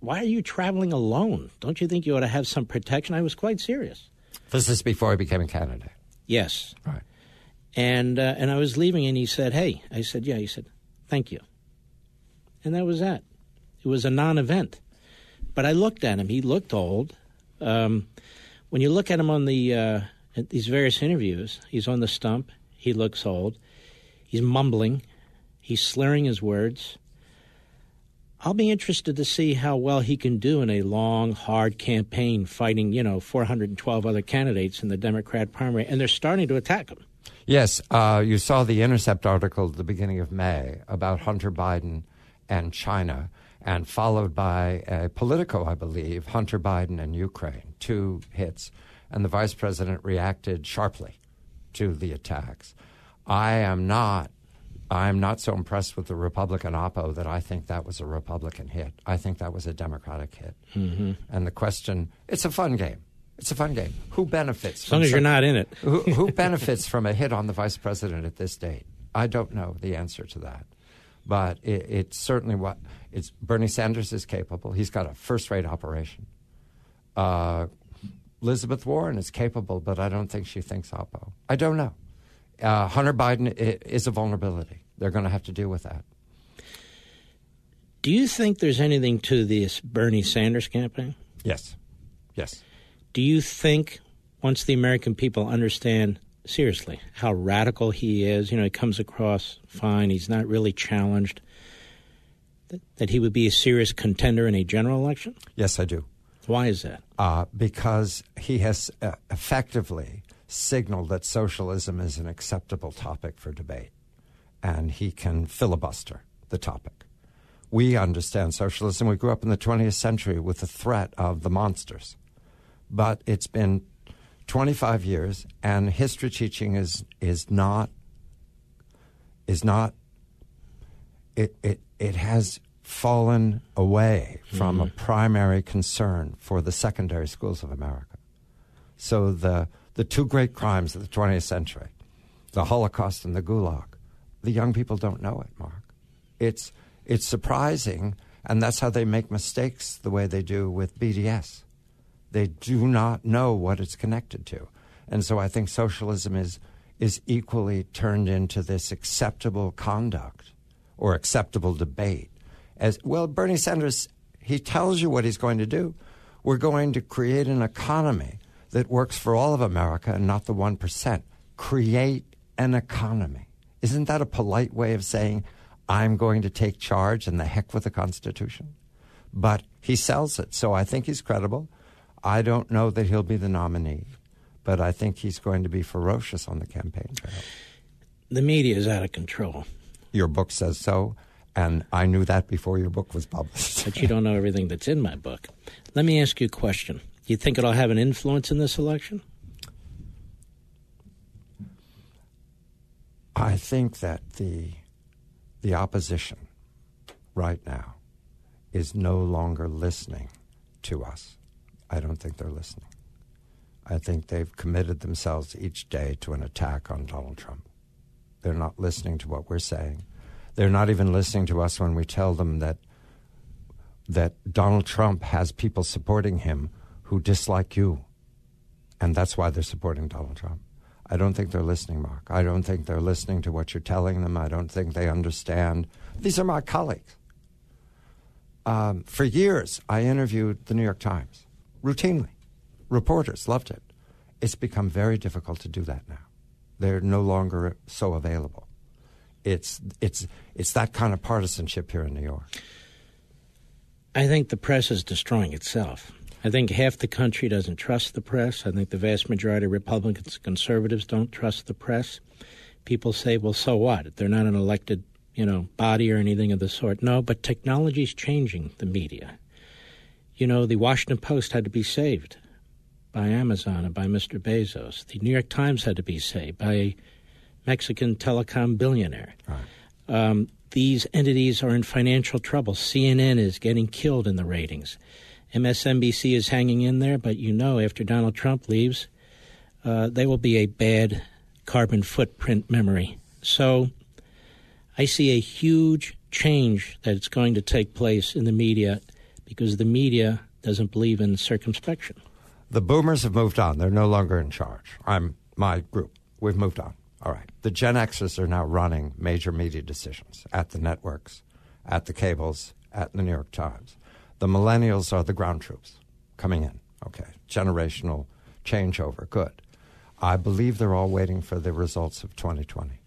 why are you traveling alone? Don't you think you ought to have some protection? I was quite serious. This is before I became a candidate. Yes. Right. And uh, and I was leaving, and he said, "Hey," I said, "Yeah." He said, "Thank you," and that was that. It was a non-event. But I looked at him. He looked old. Um, when you look at him on the uh, these various interviews, he's on the stump. He looks old. He's mumbling. He's slurring his words. I'll be interested to see how well he can do in a long, hard campaign fighting, you know, 412 other candidates in the Democrat primary, and they're starting to attack him. Yes, uh, you saw the Intercept article at the beginning of May about Hunter Biden and China, and followed by a Politico, I believe, Hunter Biden and Ukraine, two hits, and the vice president reacted sharply to the attacks. I am not I'm not so impressed with the Republican oppo that I think that was a Republican hit. I think that was a Democratic hit. Mm-hmm. And the question it's a fun game. It's a fun game. Who benefits? As long as you're not in it. who, who benefits from a hit on the vice president at this date? I don't know the answer to that. But it, it's certainly what it's Bernie Sanders is capable. He's got a first rate operation. Uh, Elizabeth Warren is capable, but I don't think she thinks oppo. I don't know. Uh, Hunter Biden is a vulnerability. They're going to have to deal with that. Do you think there's anything to this Bernie Sanders campaign? Yes. Yes. Do you think once the American people understand seriously how radical he is, you know, he comes across fine, he's not really challenged, that, that he would be a serious contender in a general election? Yes, I do. Why is that? Uh, because he has uh, effectively signal that socialism is an acceptable topic for debate, and he can filibuster the topic. we understand socialism. We grew up in the 20th century with the threat of the monsters. But it's been 25 years, and history teaching is, is not, is not, it, it, it has fallen away from mm-hmm. a primary concern for the secondary schools of America. So the, the two great crimes of the 20th century, the Holocaust and the Gulag, the young people don't know it, Mark. It's, it's surprising, and that's how they make mistakes the way they do with BDS. They do not know what it's connected to. And so I think socialism is, is equally turned into this acceptable conduct or acceptable debate. As well, Bernie Sanders, he tells you what he's going to do. We're going to create an economy that works for all of America and not the 1%. Create an economy. Isn't that a polite way of saying, I'm going to take charge and the heck with the Constitution? But he sells it. So I think he's credible. I don't know that he'll be the nominee, but I think he's going to be ferocious on the campaign trail. The media is out of control. Your book says so, and I knew that before your book was published. but you don't know everything that's in my book. Let me ask you a question. You think it'll have an influence in this election? I think that the the opposition right now is no longer listening to us. I don't think they're listening. I think they've committed themselves each day to an attack on Donald Trump. They're not listening to what we're saying. They're not even listening to us when we tell them that that Donald Trump has people supporting him who dislike you. And that's why they're supporting Donald Trump. I don't think they're listening, Mark. I don't think they're listening to what you're telling them. I don't think they understand. These are my colleagues. Um, for years, I interviewed the New York Times routinely. Reporters loved it. It's become very difficult to do that now. They're no longer so available. It's, it's, it's that kind of partisanship here in New York. I think the press is destroying itself. I think half the country doesn't trust the press. I think the vast majority of Republicans and conservatives don't trust the press. People say, well, so what? They're not an elected, you know, body or anything of the sort. No, but technology is changing the media. You know, the Washington Post had to be saved by Amazon and by Mr. Bezos. The New York Times had to be saved by a Mexican telecom billionaire. Right. Um, these entities are in financial trouble. CNN is getting killed in the ratings. MSNBC is hanging in there, but you know, after Donald Trump leaves, uh, they will be a bad carbon footprint memory. So I see a huge change that's going to take place in the media because the media doesn't believe in circumspection. The boomers have moved on. They're no longer in charge. I'm my group. We've moved on. All right. The Gen Xers are now running major media decisions at the networks, at the cables, at the New York Times. The millennials are the ground troops coming in. Okay, generational changeover. Good. I believe they're all waiting for the results of 2020.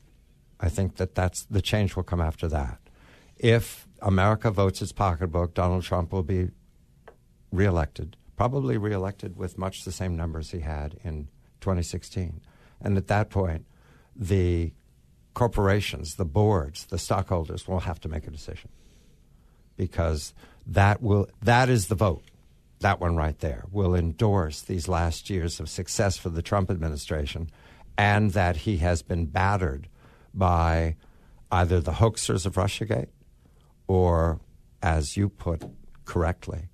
I think that that's the change will come after that. If America votes its pocketbook, Donald Trump will be reelected, probably reelected with much the same numbers he had in 2016. And at that point, the corporations, the boards, the stockholders will have to make a decision because that will that is the vote. That one right there will endorse these last years of success for the Trump administration, and that he has been battered by either the hoaxers of RussiaGate, or, as you put correctly,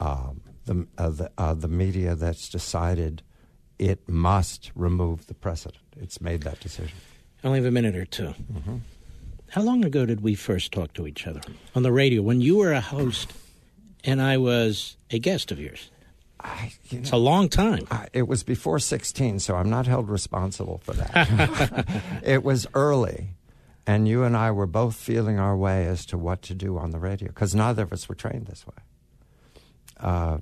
um, the uh, the, uh, the media that's decided it must remove the president. It's made that decision. I only have a minute or 2 mm-hmm. How long ago did we first talk to each other on the radio? When you were a host and I was a guest of yours. I, you know, it's a long time. I, it was before 16, so I'm not held responsible for that. it was early, and you and I were both feeling our way as to what to do on the radio because neither of us were trained this way. Uh,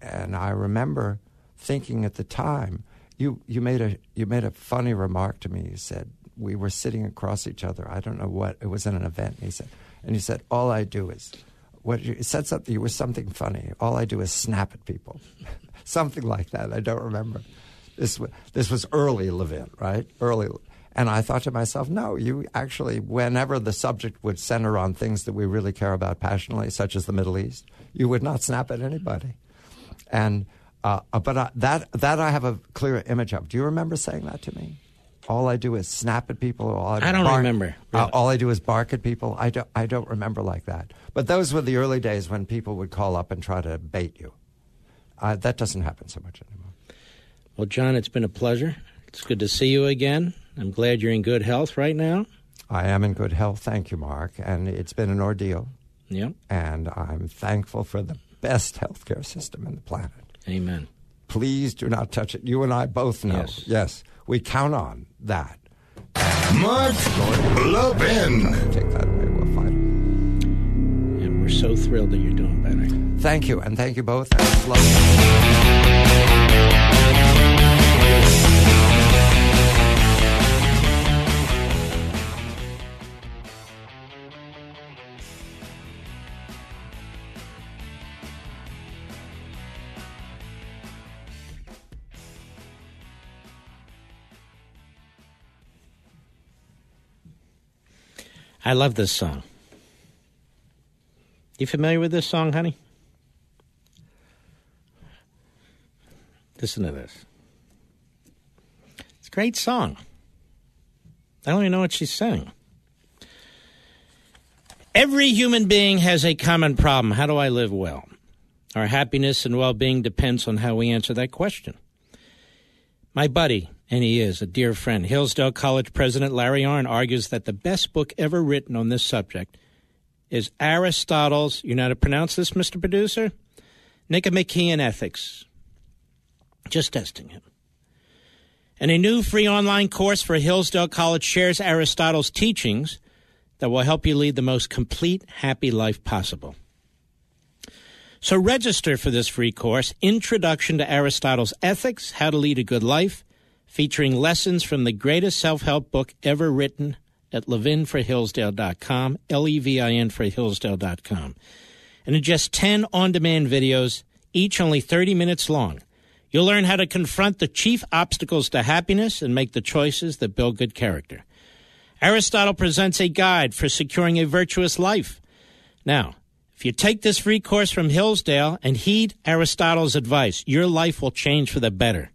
and I remember thinking at the time, you, you, made a, you made a funny remark to me. You said, we were sitting across each other. I don't know what it was in an event. And he said, and he said, all I do is what you said something. You was something funny. All I do is snap at people, something like that. I don't remember. This this was early Levin, right? Early, And I thought to myself, no, you actually, whenever the subject would center on things that we really care about passionately, such as the Middle East, you would not snap at anybody. And uh, but I, that that I have a clear image of. Do you remember saying that to me? All I do is snap at people. All I, I don't bark- remember, Uh, all I do is bark at people. I don't. I don't remember like that. But those were the early days when people would call up and try to bait you. Uh, that doesn't happen so much anymore. Well, John, it's been a pleasure. It's good to see you again. I'm glad you're in good health right now. I am in good health, thank you, Mark. And it's been an ordeal. Yep. And I'm thankful for the best healthcare system in the planet. Amen. Please do not touch it. You and I both know. Yes. yes. we count on that. Mark Levin. Take that away. We'll fight. And we're so thrilled that you're doing better. Thank you, and thank you both. I love this song. You familiar with this song, honey? Listen to this. It's a great song. I don't even know what she's saying. Every human being has a common problem. How do I live well? Our happiness and well being depends on how we answer that question. My buddy, and he is a dear friend, Hillsdale College President Larry Arnn argues that the best book ever written on this subject is Aristotle's, you know how to pronounce this, Mr. Producer? Nicomachean Ethics. Just testing him. And a new free online course for Hillsdale College shares Aristotle's teachings that will help you lead the most complete, happy life possible. So register for this free course, Introduction to Aristotle's Ethics, How to Lead a Good Life, featuring lessons from the greatest self-help book ever written at levinforhillsdale.com, L-E-V-I-N for hillsdale.com. And in just 10 on-demand videos, each only 30 minutes long, you'll learn how to confront the chief obstacles to happiness and make the choices that build good character. Aristotle presents a guide for securing a virtuous life. Now, if you take this free course from Hillsdale and heed Aristotle's advice, your life will change for the better.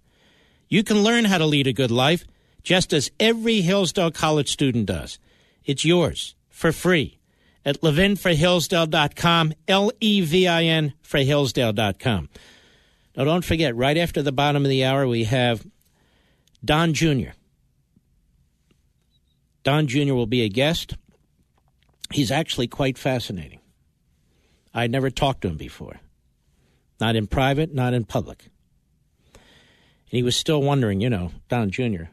You can learn how to lead a good life just as every Hillsdale College student does. It's yours for free at levinforhillsdale.com, L E V I N for Hillsdale.com. Now, don't forget, right after the bottom of the hour, we have Don Jr. Don Jr. will be a guest. He's actually quite fascinating. I'd never talked to him before, not in private, not in public. And he was still wondering, you know, Don Jr.,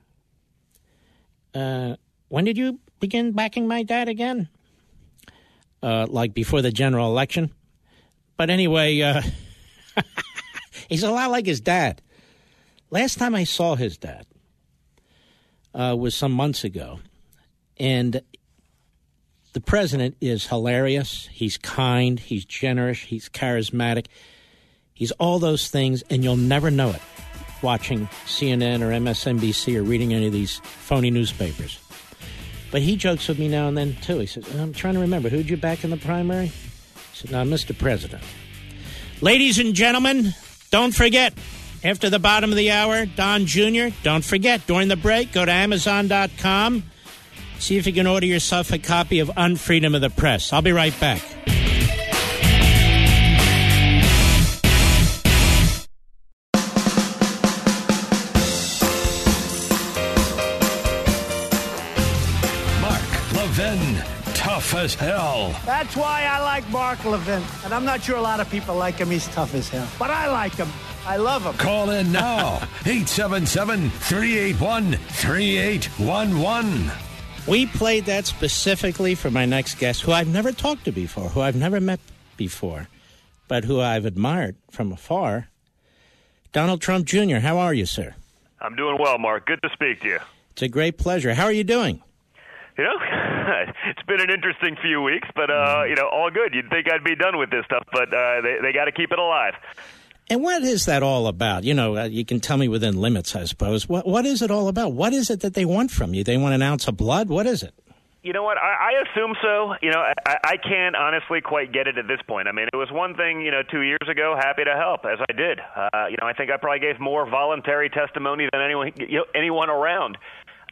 uh, when did you begin backing my dad again? Uh, like before the general election. But anyway, uh, he's a lot like his dad. Last time I saw his dad uh, was some months ago. And the president is hilarious. He's kind. He's generous. He's charismatic. He's all those things, and you'll never know it watching CNN or MSNBC or reading any of these phony newspapers. But he jokes with me now and then, too. He says, I'm trying to remember, who'd you back in the primary? I said, No, Mr. President. Ladies and gentlemen, don't forget, after the bottom of the hour, Don Jr., don't forget, during the break, go to Amazon.com. See if you can order yourself a copy of Unfreedom of the Press. I'll be right back. As hell. That's why I like Mark Levin. And I'm not sure a lot of people like him. He's tough as hell. But I like him. I love him. Call in now 877 381 3811. We played that specifically for my next guest, who I've never talked to before, who I've never met before, but who I've admired from afar. Donald Trump Jr., how are you, sir? I'm doing well, Mark. Good to speak to you. It's a great pleasure. How are you doing? You know, it's been an interesting few weeks, but uh, you know, all good. You'd think I'd be done with this stuff, but uh, they they got to keep it alive. And what is that all about? You know, uh, you can tell me within limits, I suppose. What what is it all about? What is it that they want from you? They want an ounce of blood. What is it? You know what? I, I assume so. You know, I, I can't honestly quite get it at this point. I mean, it was one thing, you know, two years ago, happy to help as I did. Uh, you know, I think I probably gave more voluntary testimony than anyone you know, anyone around,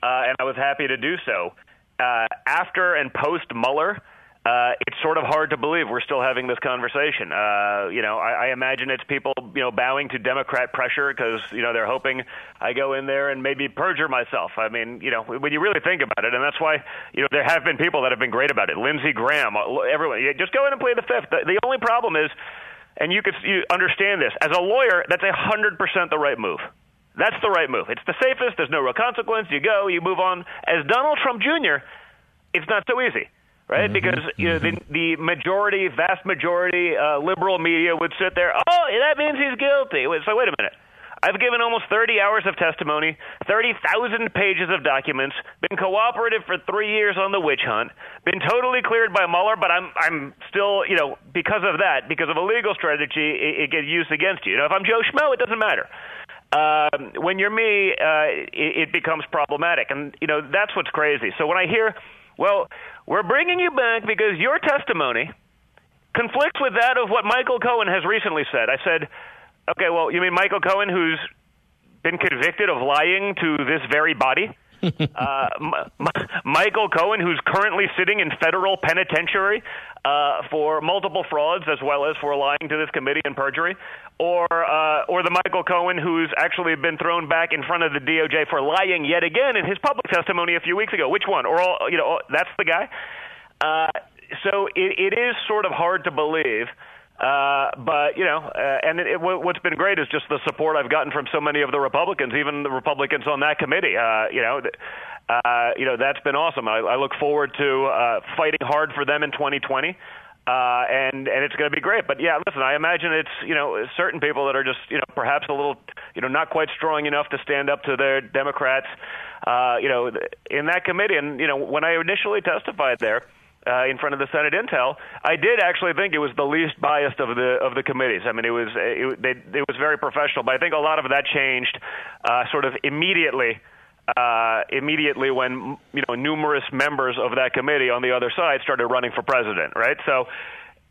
uh, and I was happy to do so. Uh, after and post Mueller, uh, it's sort of hard to believe we're still having this conversation. Uh, you know, I, I imagine it's people, you know, bowing to Democrat pressure because, you know, they're hoping I go in there and maybe perjure myself. I mean, you know, when you really think about it, and that's why, you know, there have been people that have been great about it. Lindsey Graham, everyone, just go in and play the fifth. The, the only problem is, and you could you understand this, as a lawyer, that's a 100% the right move. That's the right move. It's the safest. There's no real consequence. You go, you move on. As Donald Trump Jr., it's not so easy right? Mm-hmm. Because you know the the majority, vast majority, uh, liberal media would sit there. Oh, that means he's guilty. Wait, So wait a minute. I've given almost 30 hours of testimony, 30,000 pages of documents, been cooperative for three years on the witch hunt, been totally cleared by Mueller, but I'm I'm still you know because of that, because of a legal strategy, it, it gets used against you. You know, if I'm Joe Schmo, it doesn't matter. Um, when you're me, uh, it, it becomes problematic, and you know that's what's crazy. So when I hear, well, we're bringing you back because your testimony conflicts with that of what Michael Cohen has recently said. I said, okay, well, you mean Michael Cohen, who's been convicted of lying to this very body? uh, M- M- Michael Cohen, who's currently sitting in federal penitentiary uh, for multiple frauds as well as for lying to this committee and perjury, or uh, or the Michael Cohen who's actually been thrown back in front of the DOJ for lying yet again in his public testimony a few weeks ago. Which one? Or all, you know, that's the guy. Uh, so it, it is sort of hard to believe. Uh, but you know, uh, and it, it, what's been great is just the support I've gotten from so many of the Republicans, even the Republicans on that committee. Uh, you know, uh, you know that's been awesome. I, I look forward to uh, fighting hard for them in 2020. Uh, and and it's going to be great. But yeah, listen, I imagine it's you know certain people that are just you know perhaps a little you know not quite strong enough to stand up to their Democrats, uh, you know, in that committee. And you know when I initially testified there, uh, in front of the Senate Intel, I did actually think it was the least biased of the of the committees. I mean, it was it, they, it was very professional, but I think a lot of that changed uh, sort of immediately. Uh, immediately when you know numerous members of that committee on the other side started running for president, right? So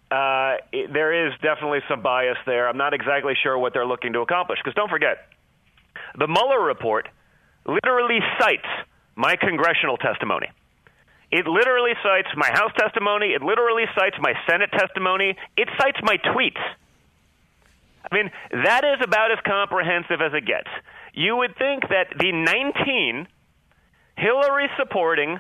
uh, it, there is definitely some bias there. I'm not exactly sure what they're looking to accomplish because don't forget, the Mueller report literally cites my congressional testimony. It literally cites my House testimony. It literally cites my Senate testimony. It cites my tweets. I mean, that is about as comprehensive as it gets. You would think that the 19 Hillary supporting,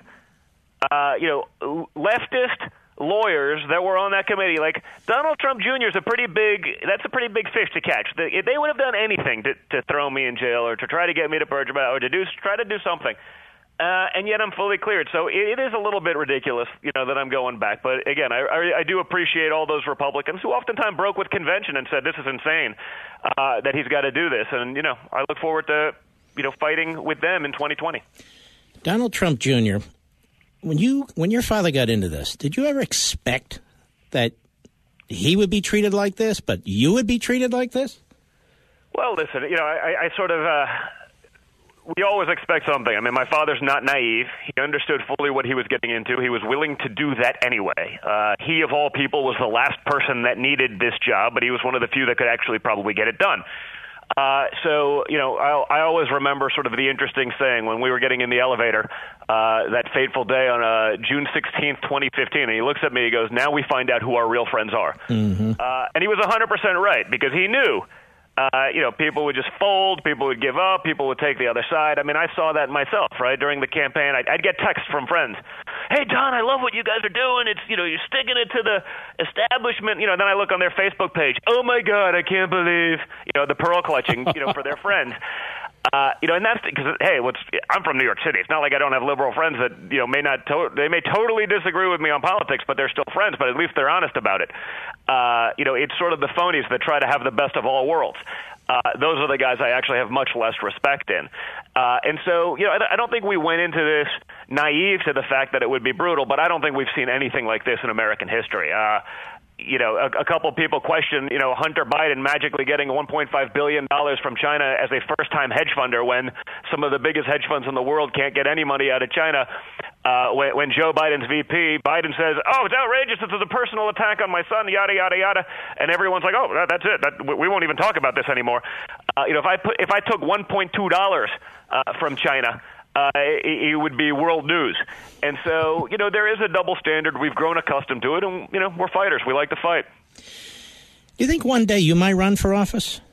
uh, you know, leftist lawyers that were on that committee, like Donald Trump Jr. is a pretty big. That's a pretty big fish to catch. They, they would have done anything to, to throw me in jail or to try to get me to about or to do try to do something. Uh, and yet I'm fully cleared. So it, it is a little bit ridiculous, you know, that I'm going back. But again, I, I, I do appreciate all those Republicans who oftentimes broke with convention and said this is insane uh, that he's got to do this. And you know, I look forward to you know fighting with them in 2020. Donald Trump Jr. When you when your father got into this, did you ever expect that he would be treated like this, but you would be treated like this? Well, listen, you know, I, I sort of. Uh, we always expect something. I mean, my father's not naive. He understood fully what he was getting into. He was willing to do that anyway. Uh, he, of all people, was the last person that needed this job, but he was one of the few that could actually probably get it done. Uh, so, you know, I, I always remember sort of the interesting saying when we were getting in the elevator uh, that fateful day on uh, June 16th, 2015. And he looks at me, he goes, Now we find out who our real friends are. Mm-hmm. Uh, and he was 100% right because he knew uh, you know, people would just fold, people would give up, people would take the other side. I mean, I saw that myself, right? During the campaign, I'd, I'd get texts from friends. Hey, Don, I love what you guys are doing. It's, you know, you're sticking it to the establishment. You know, then I look on their Facebook page. Oh my God, I can't believe, you know, the pearl clutching, you know, for their friends. Uh, you know, and that's because hey, what's I'm from New York City. It's not like I don't have liberal friends that you know may not to- they may totally disagree with me on politics, but they're still friends. But at least they're honest about it. Uh, you know, it's sort of the phonies that try to have the best of all worlds. Uh, those are the guys I actually have much less respect in. Uh, and so, you know, I, I don't think we went into this naive to the fact that it would be brutal, but I don't think we've seen anything like this in American history. Uh, you know, a, a couple people question, you know, Hunter Biden magically getting 1.5 billion dollars from China as a first-time hedge funder when some of the biggest hedge funds in the world can't get any money out of China. Uh, when, when Joe Biden's VP, Biden says, "Oh, it's outrageous! This is a personal attack on my son," yada yada yada, and everyone's like, "Oh, that, that's it. That, we won't even talk about this anymore." Uh, you know, if I put if I took 1.2 dollars uh, from China uh, it, it would be world news. And so, you know, there is a double standard. We've grown accustomed to it, and, you know, we're fighters. We like to fight. Do you think one day you might run for office?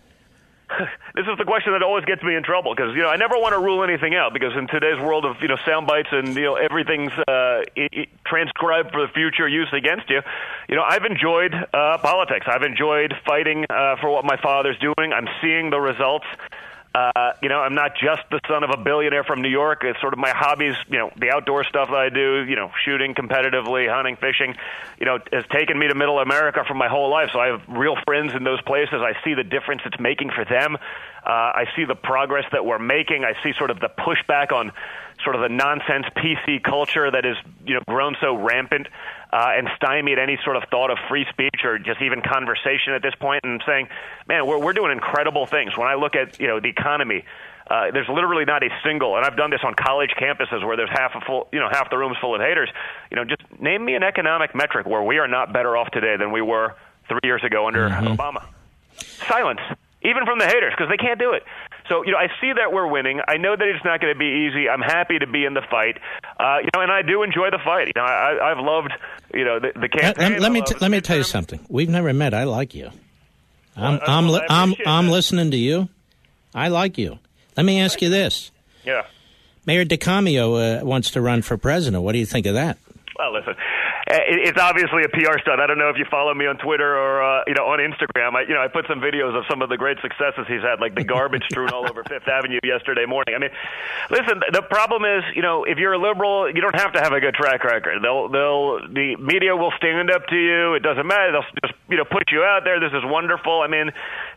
this is the question that always gets me in trouble because you know I never want to rule anything out because in today's world of you know sound bites and you know everything's uh, it, it transcribed for the future use against you. You know I've enjoyed uh, politics. I've enjoyed fighting uh, for what my father's doing. I'm seeing the results. Uh, you know, I'm not just the son of a billionaire from New York. It's sort of my hobbies, you know, the outdoor stuff that I do, you know, shooting competitively, hunting, fishing, you know, has taken me to middle America for my whole life. So I have real friends in those places. I see the difference it's making for them. Uh, I see the progress that we're making. I see sort of the pushback on sort of the nonsense PC culture that has, you know, grown so rampant uh, and stymied any sort of thought of free speech or just even conversation at this point. And saying, man, we're we're doing incredible things. When I look at you know the economy. Uh, there's literally not a single, and I've done this on college campuses where there's half a full, you know, half the room's full of haters. You know, just name me an economic metric where we are not better off today than we were three years ago under Mm-hmm. Obama. Silence, even from the haters, because they can't do it. So, you know, I see that we're winning. I know that it's not going to be easy. I'm happy to be in the fight. Uh, you know, and I do enjoy the fight. You know, I, I've loved, you know, the, the campaign. let- let me t- let me tell you something. We've never met. I like you. I'm Well, I'm li- I'm I'm listening to you. I like you. Let me ask you this: Yeah. Mayor De Blasio uh, wants to run for president. What do you think of that? Well, listen, it's obviously a PR stunt. I don't know if you follow me on Twitter or uh, you know on Instagram. I, you know, I put some videos of some of the great successes he's had, like the garbage strewn all over Fifth Avenue yesterday morning. I mean, listen, the problem is, you know, if you're a liberal, you don't have to have a good track record. They'll, they'll, the media will stand up to you. It doesn't matter. They'll just, you know, put you out there. This is wonderful. I mean,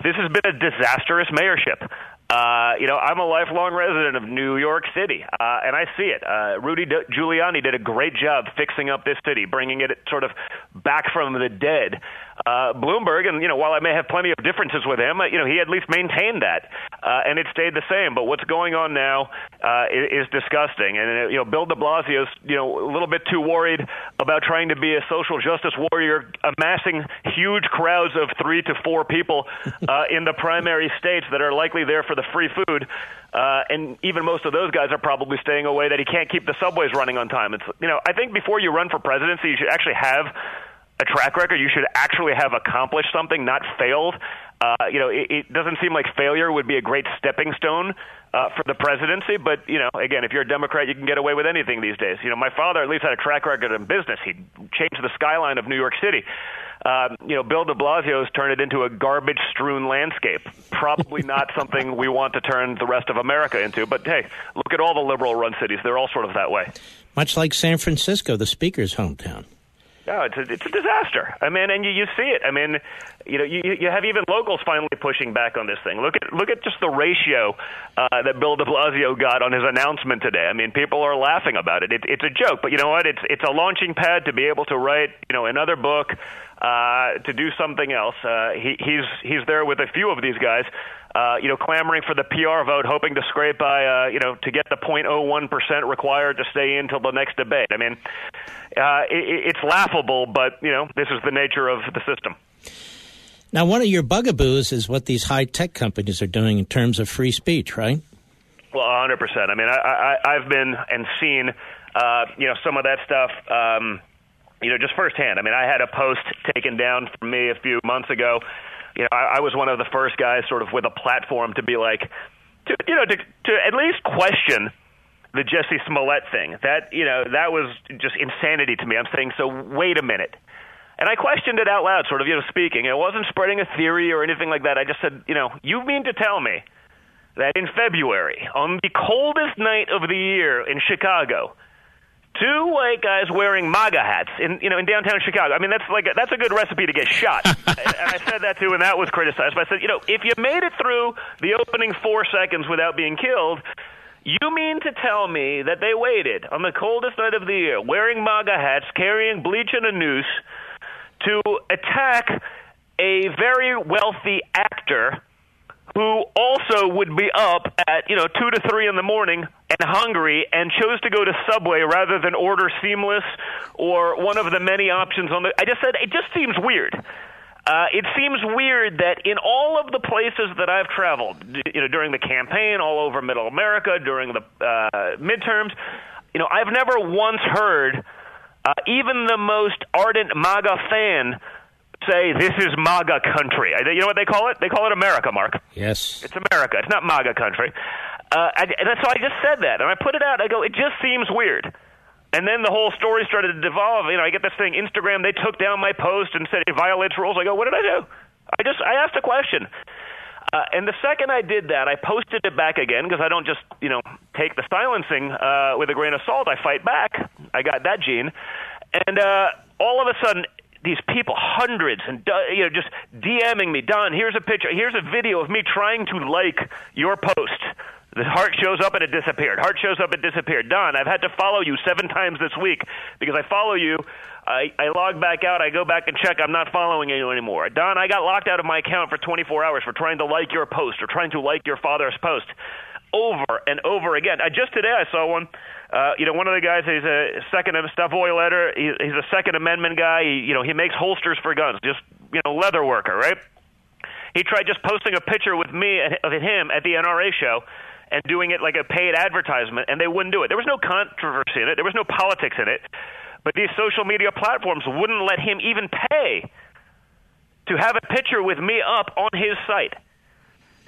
this has been a disastrous mayorship. Uh, you know, I'm a lifelong resident of New York City, uh, and I see it. Uh, Rudy D- Giuliani did a great job fixing up this city, bringing it sort of back from the dead. Uh, Bloomberg, and you know, while I may have plenty of differences with him, uh, you know, he at least maintained that, uh, and it stayed the same. But what's going on now uh, is, is disgusting, and uh, you know, Bill De Blasio's you know a little bit too worried about trying to be a social justice warrior, amassing huge crowds of three to four people uh, in the primary states that are likely there for the free food. Uh, and even most of those guys are probably staying away that he can't keep the subways running on time. It's you know I think before you run for presidency, you should actually have a track record. You should actually have accomplished something, not failed. Uh, you know, it, it doesn't seem like failure would be a great stepping stone uh, for the presidency. But you know, again, if you're a Democrat, you can get away with anything these days. You know, my father at least had a track record in business. He changed the skyline of New York City. Um, you know, Bill De Blasio's turned it into a garbage-strewn landscape. Probably not something we want to turn the rest of America into. But hey, look at all the liberal-run cities; they're all sort of that way. Much like San Francisco, the speaker's hometown. No, it's a, it's a disaster. I mean, and you, you see it. I mean, you know, you, you have even locals finally pushing back on this thing. Look at look at just the ratio uh, that Bill De Blasio got on his announcement today. I mean, people are laughing about it. it. It's a joke, but you know what? It's it's a launching pad to be able to write, you know, another book, uh, to do something else. Uh, he, he's he's there with a few of these guys. Uh, you know, clamoring for the PR vote, hoping to scrape by, uh, you know, to get the 0.01 percent required to stay in until the next debate. I mean, uh, it, it's laughable, but you know, this is the nature of the system. Now, one of your bugaboos is what these high tech companies are doing in terms of free speech, right? Well, 100 percent. I mean, I, I, I've been and seen, uh, you know, some of that stuff. Um, you know, just firsthand. I mean, I had a post taken down from me a few months ago. You know, I, I was one of the first guys, sort of, with a platform to be like, to you know, to to at least question the Jussie Smollett thing. That you know, that was just insanity to me. I'm saying, so wait a minute. And I questioned it out loud, sort of, you know, speaking. It wasn't spreading a theory or anything like that. I just said, you know, you mean to tell me that in February, on the coldest night of the year in Chicago, two white guys wearing MAGA hats in you know in downtown Chicago. I mean that's like a, that's a good recipe to get shot. and I said that too, and that was criticized. But I said, you know, if you made it through the opening four seconds without being killed. You mean to tell me that they waited on the coldest night of the year, wearing MAGA hats, carrying bleach and a noose, to attack a very wealthy actor who also would be up at you know two to three in the morning and hungry and chose to go to Subway rather than order Seamless or one of the many options on the. I just said it just seems weird. Uh, it seems weird that in all of the places that I've traveled, you know, during the campaign, all over Middle America, during the uh, midterms, you know, I've never once heard uh, even the most ardent MAGA fan say this is MAGA country. You know what they call it? They call it America, Mark. Yes. It's America. It's not MAGA country. Uh, I, and so I just said that, and I put it out. I go, it just seems weird. And then the whole story started to devolve. You know, I get this thing, Instagram, they took down my post and said it violates rules. I go, what did I do? I just, I asked a question. Uh, and the second I did that, I posted it back again because I don't just, you know, take the silencing uh, with a grain of salt. I fight back. I got that gene. And uh, all of a sudden, these people, hundreds, and uh, you know, just DMing me, Don. Here's a picture. Here's a video of me trying to like your post. The heart shows up and it disappeared. Heart shows up and disappeared. Don, I've had to follow you seven times this week because I follow you. I, I log back out. I go back and check. I'm not following you anymore. Don, I got locked out of my account for 24 hours for trying to like your post or trying to like your father's post over and over again. I, just today I saw one. Uh, you know, one of the guys, he's a second Stavoy letter. He, he's a Second Amendment guy. He, you know, he makes holsters for guns, just you know, leather worker, right? He tried just posting a picture with me of him at the NRA show and doing it like a paid advertisement, and they wouldn't do it. There was no controversy in it. There was no politics in it. But these social media platforms wouldn't let him even pay to have a picture with me up on his site.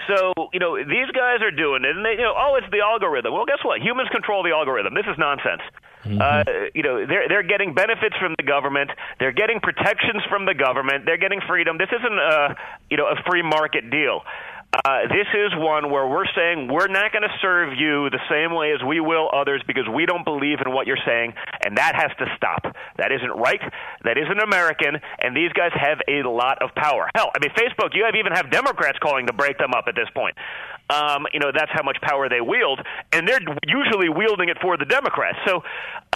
So, you know, these guys are doing it, and they, you know, oh, it's the algorithm. Well, guess what? Humans control the algorithm. This is nonsense. Mm-hmm. Uh, you know, they're they're getting benefits from the government. They're getting protections from the government. They're getting freedom. This isn't a you know a free market deal. Uh, this is one where we're saying we're not going to serve you the same way as we will others because we don't believe in what you're saying, and that has to stop. That isn't right. That isn't American, and these guys have a lot of power. Hell, I mean, Facebook, you have even have Democrats calling to break them up at this point. Um, you know, that's how much power they wield, and they're usually wielding it for the Democrats. So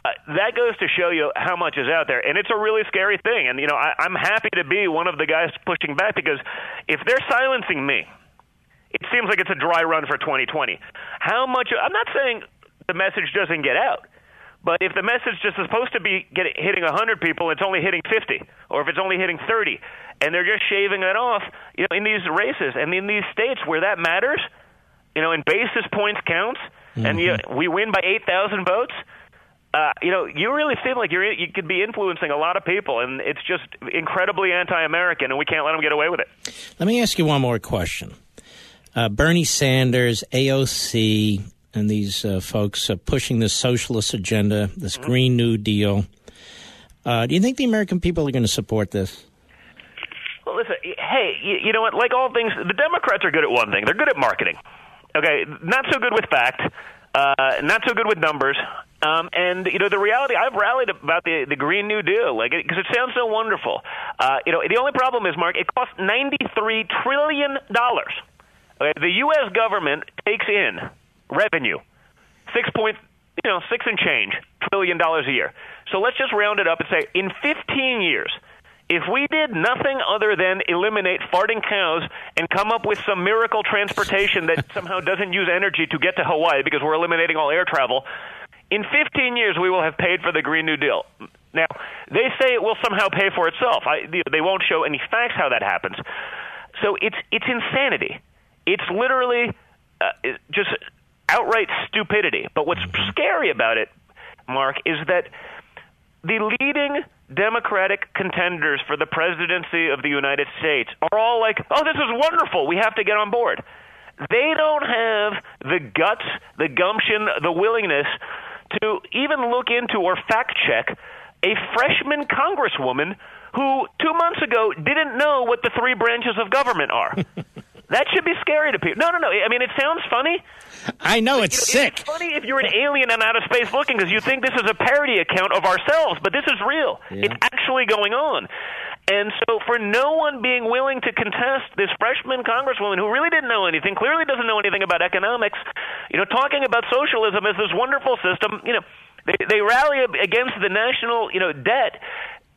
uh, that goes to show you how much is out there, and it's a really scary thing. And you know, I, I'm happy to be one of the guys pushing back because if they're silencing me it seems like it's a dry run for 2020. How much? I'm not saying the message doesn't get out, but if the message just is supposed to be get, hitting 100 people, it's only hitting 50, or if it's only hitting 30, and they're just shaving it off, you know, in these races and in these states where that matters, you know, in basis points counts, mm-hmm. and you, we win by 8,000 votes. Uh, you know, you really seem like you're you could be influencing a lot of people, and it's just incredibly anti-American, and we can't let them get away with it. Let me ask you one more question uh, Bernie Sanders, AOC, and these uh, folks uh, pushing this socialist agenda, this mm-hmm. Green New Deal. Uh, do you think the American people are going to support this? Well, listen, hey, you, you know what? Like all things, the Democrats are good at one thing. They're good at marketing. Okay, not so good with fact, uh, not so good with numbers. Um, and you know the reality, I've rallied about the the Green New Deal, like because it, it sounds so wonderful. Uh, you know, the only problem is, Mark, it costs ninety three trillion dollars the U.S. government takes in revenue, six point, you know, six and change trillion dollars a year. So let's just round it up and say in 15 years, if we did nothing other than eliminate farting cows and come up with some miracle transportation that somehow doesn't use energy to get to Hawaii because we're eliminating all air travel, in 15 years we will have paid for the Green New Deal. Now, they say it will somehow pay for itself. I, they won't show any facts how that happens. So it's it's insanity. It's literally uh, just outright stupidity. But what's scary about it, Mark, is that the leading Democratic contenders for the presidency of the United States are all like, oh, this is wonderful. We have to get on board. They don't have the guts, the gumption, the willingness to even look into or fact check a freshman congresswoman who two months ago didn't know what the three branches of government are. That should be scary to people. No, no, no. I mean, it sounds funny. I know it's you know, sick. It's funny if you're an alien and out of space looking because you think this is a parody account of ourselves, but this is real. Yeah. It's actually going on. And so, for no one being willing to contest this freshman congresswoman who really didn't know anything, clearly doesn't know anything about economics, you know, talking about socialism as this wonderful system, you know, they, they rally against the national, you know, debt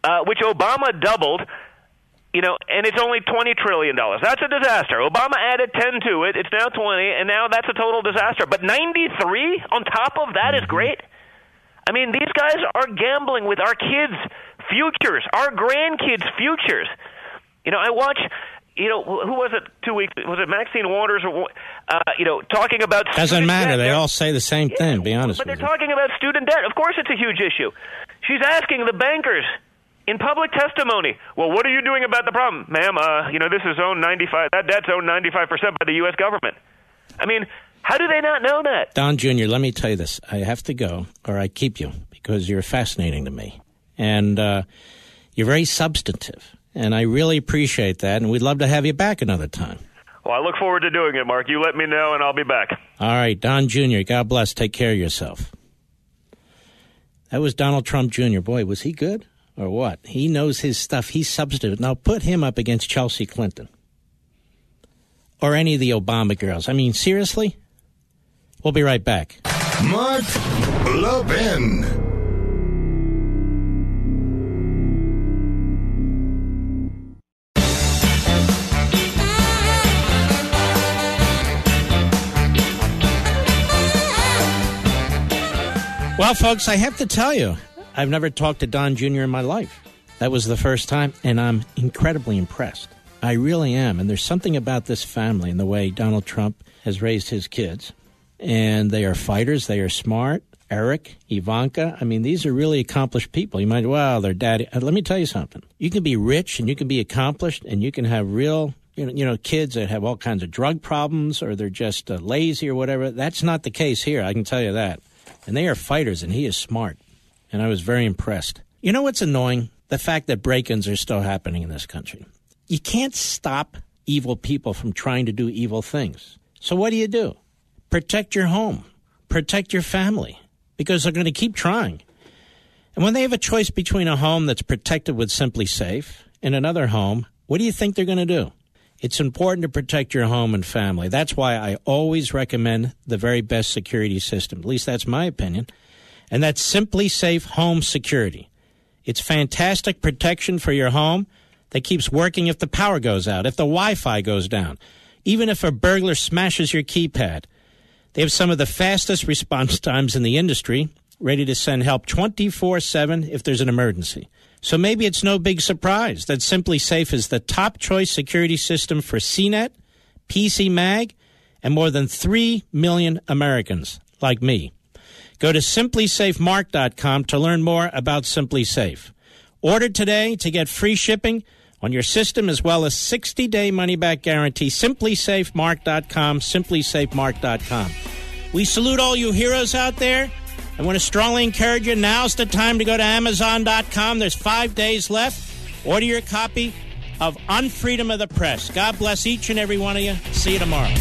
uh, which Obama doubled. You know, and it's only twenty trillion dollars. That's a disaster. Obama added ten to it. It's now twenty, and now that's a total disaster. But ninety-three on top of that is great. I mean, these guys are gambling with our kids' futures, our grandkids' futures. You know, I watch. You know, who was it two weeks? Was it Maxine Waters or uh, you know talking about Doesn't matter. debt? They all say the same thing. Be honest But they're you. talking about student debt. Of course, it's a huge issue. She's asking the bankers in public testimony. Well, what are you doing about the problem, ma'am? Uh, you know, this is owned ninety-five. That debt's owned ninety-five percent by the U.S. government. I mean, how do they not know that? Don Jr., let me tell you this. I have to go, or I keep you, because you're fascinating to me. And uh, you're very substantive. And I really appreciate that. And we'd love to have you back another time. Well, I look forward to doing it, Mark. You let me know, and I'll be back. All right, Don Jr., God bless. Take care of yourself. That was Donald Trump Jr. Boy, was he good or what? He knows his stuff. He's substantive. Now put him up against Chelsea Clinton or any of the Obama girls. I mean, seriously? We'll be right back. Mark Levin. Well, folks, I have to tell you, I've never talked to Don Jr. in my life. That was the first time, and I'm incredibly impressed. I really am. And there's something about this family and the way Donald Trump has raised his kids. And they are fighters, they are smart. Eric, Ivanka, I mean, these are really accomplished people. You might, well, their daddy. uh, Let me tell you something. You can be rich and you can be accomplished and you can have real, you know, you know kids that have all kinds of drug problems or they're just uh, lazy or whatever. That's not the case here. I can tell you that. And they are fighters, and he is smart. And I was very impressed. You know what's annoying? The fact that break ins are still happening in this country. You can't stop evil people from trying to do evil things. So what do you do? Protect your home, protect your family, because they're going to keep trying. And when they have a choice between a home that's protected with SimpliSafe and another home, what do you think they're going to do? It's important to protect your home and family. That's why I always recommend the very best security system. At least that's my opinion. And that's SimpliSafe Home Security. It's fantastic protection for your home that keeps working if the power goes out, if the Wi Fi goes down, even if a burglar smashes your keypad. They have some of the fastest response times in the industry, ready to send help 24 7 if there's an emergency. So maybe it's no big surprise that SimpliSafe is the top choice security system for CNET, PC Mag, and more than 3 million Americans like me. Go to simplisafemark.com to learn more about SimpliSafe. Order today to get free shipping on your system as well as 60 day money back guarantee. Simplisafemark.com, simplisafemark.com. We salute all you heroes out there. I want to strongly encourage you. Now's the time to go to Amazon.com. There's five days left. Order your copy of Unfreedom of the Press. God bless each and every one of you. See you tomorrow.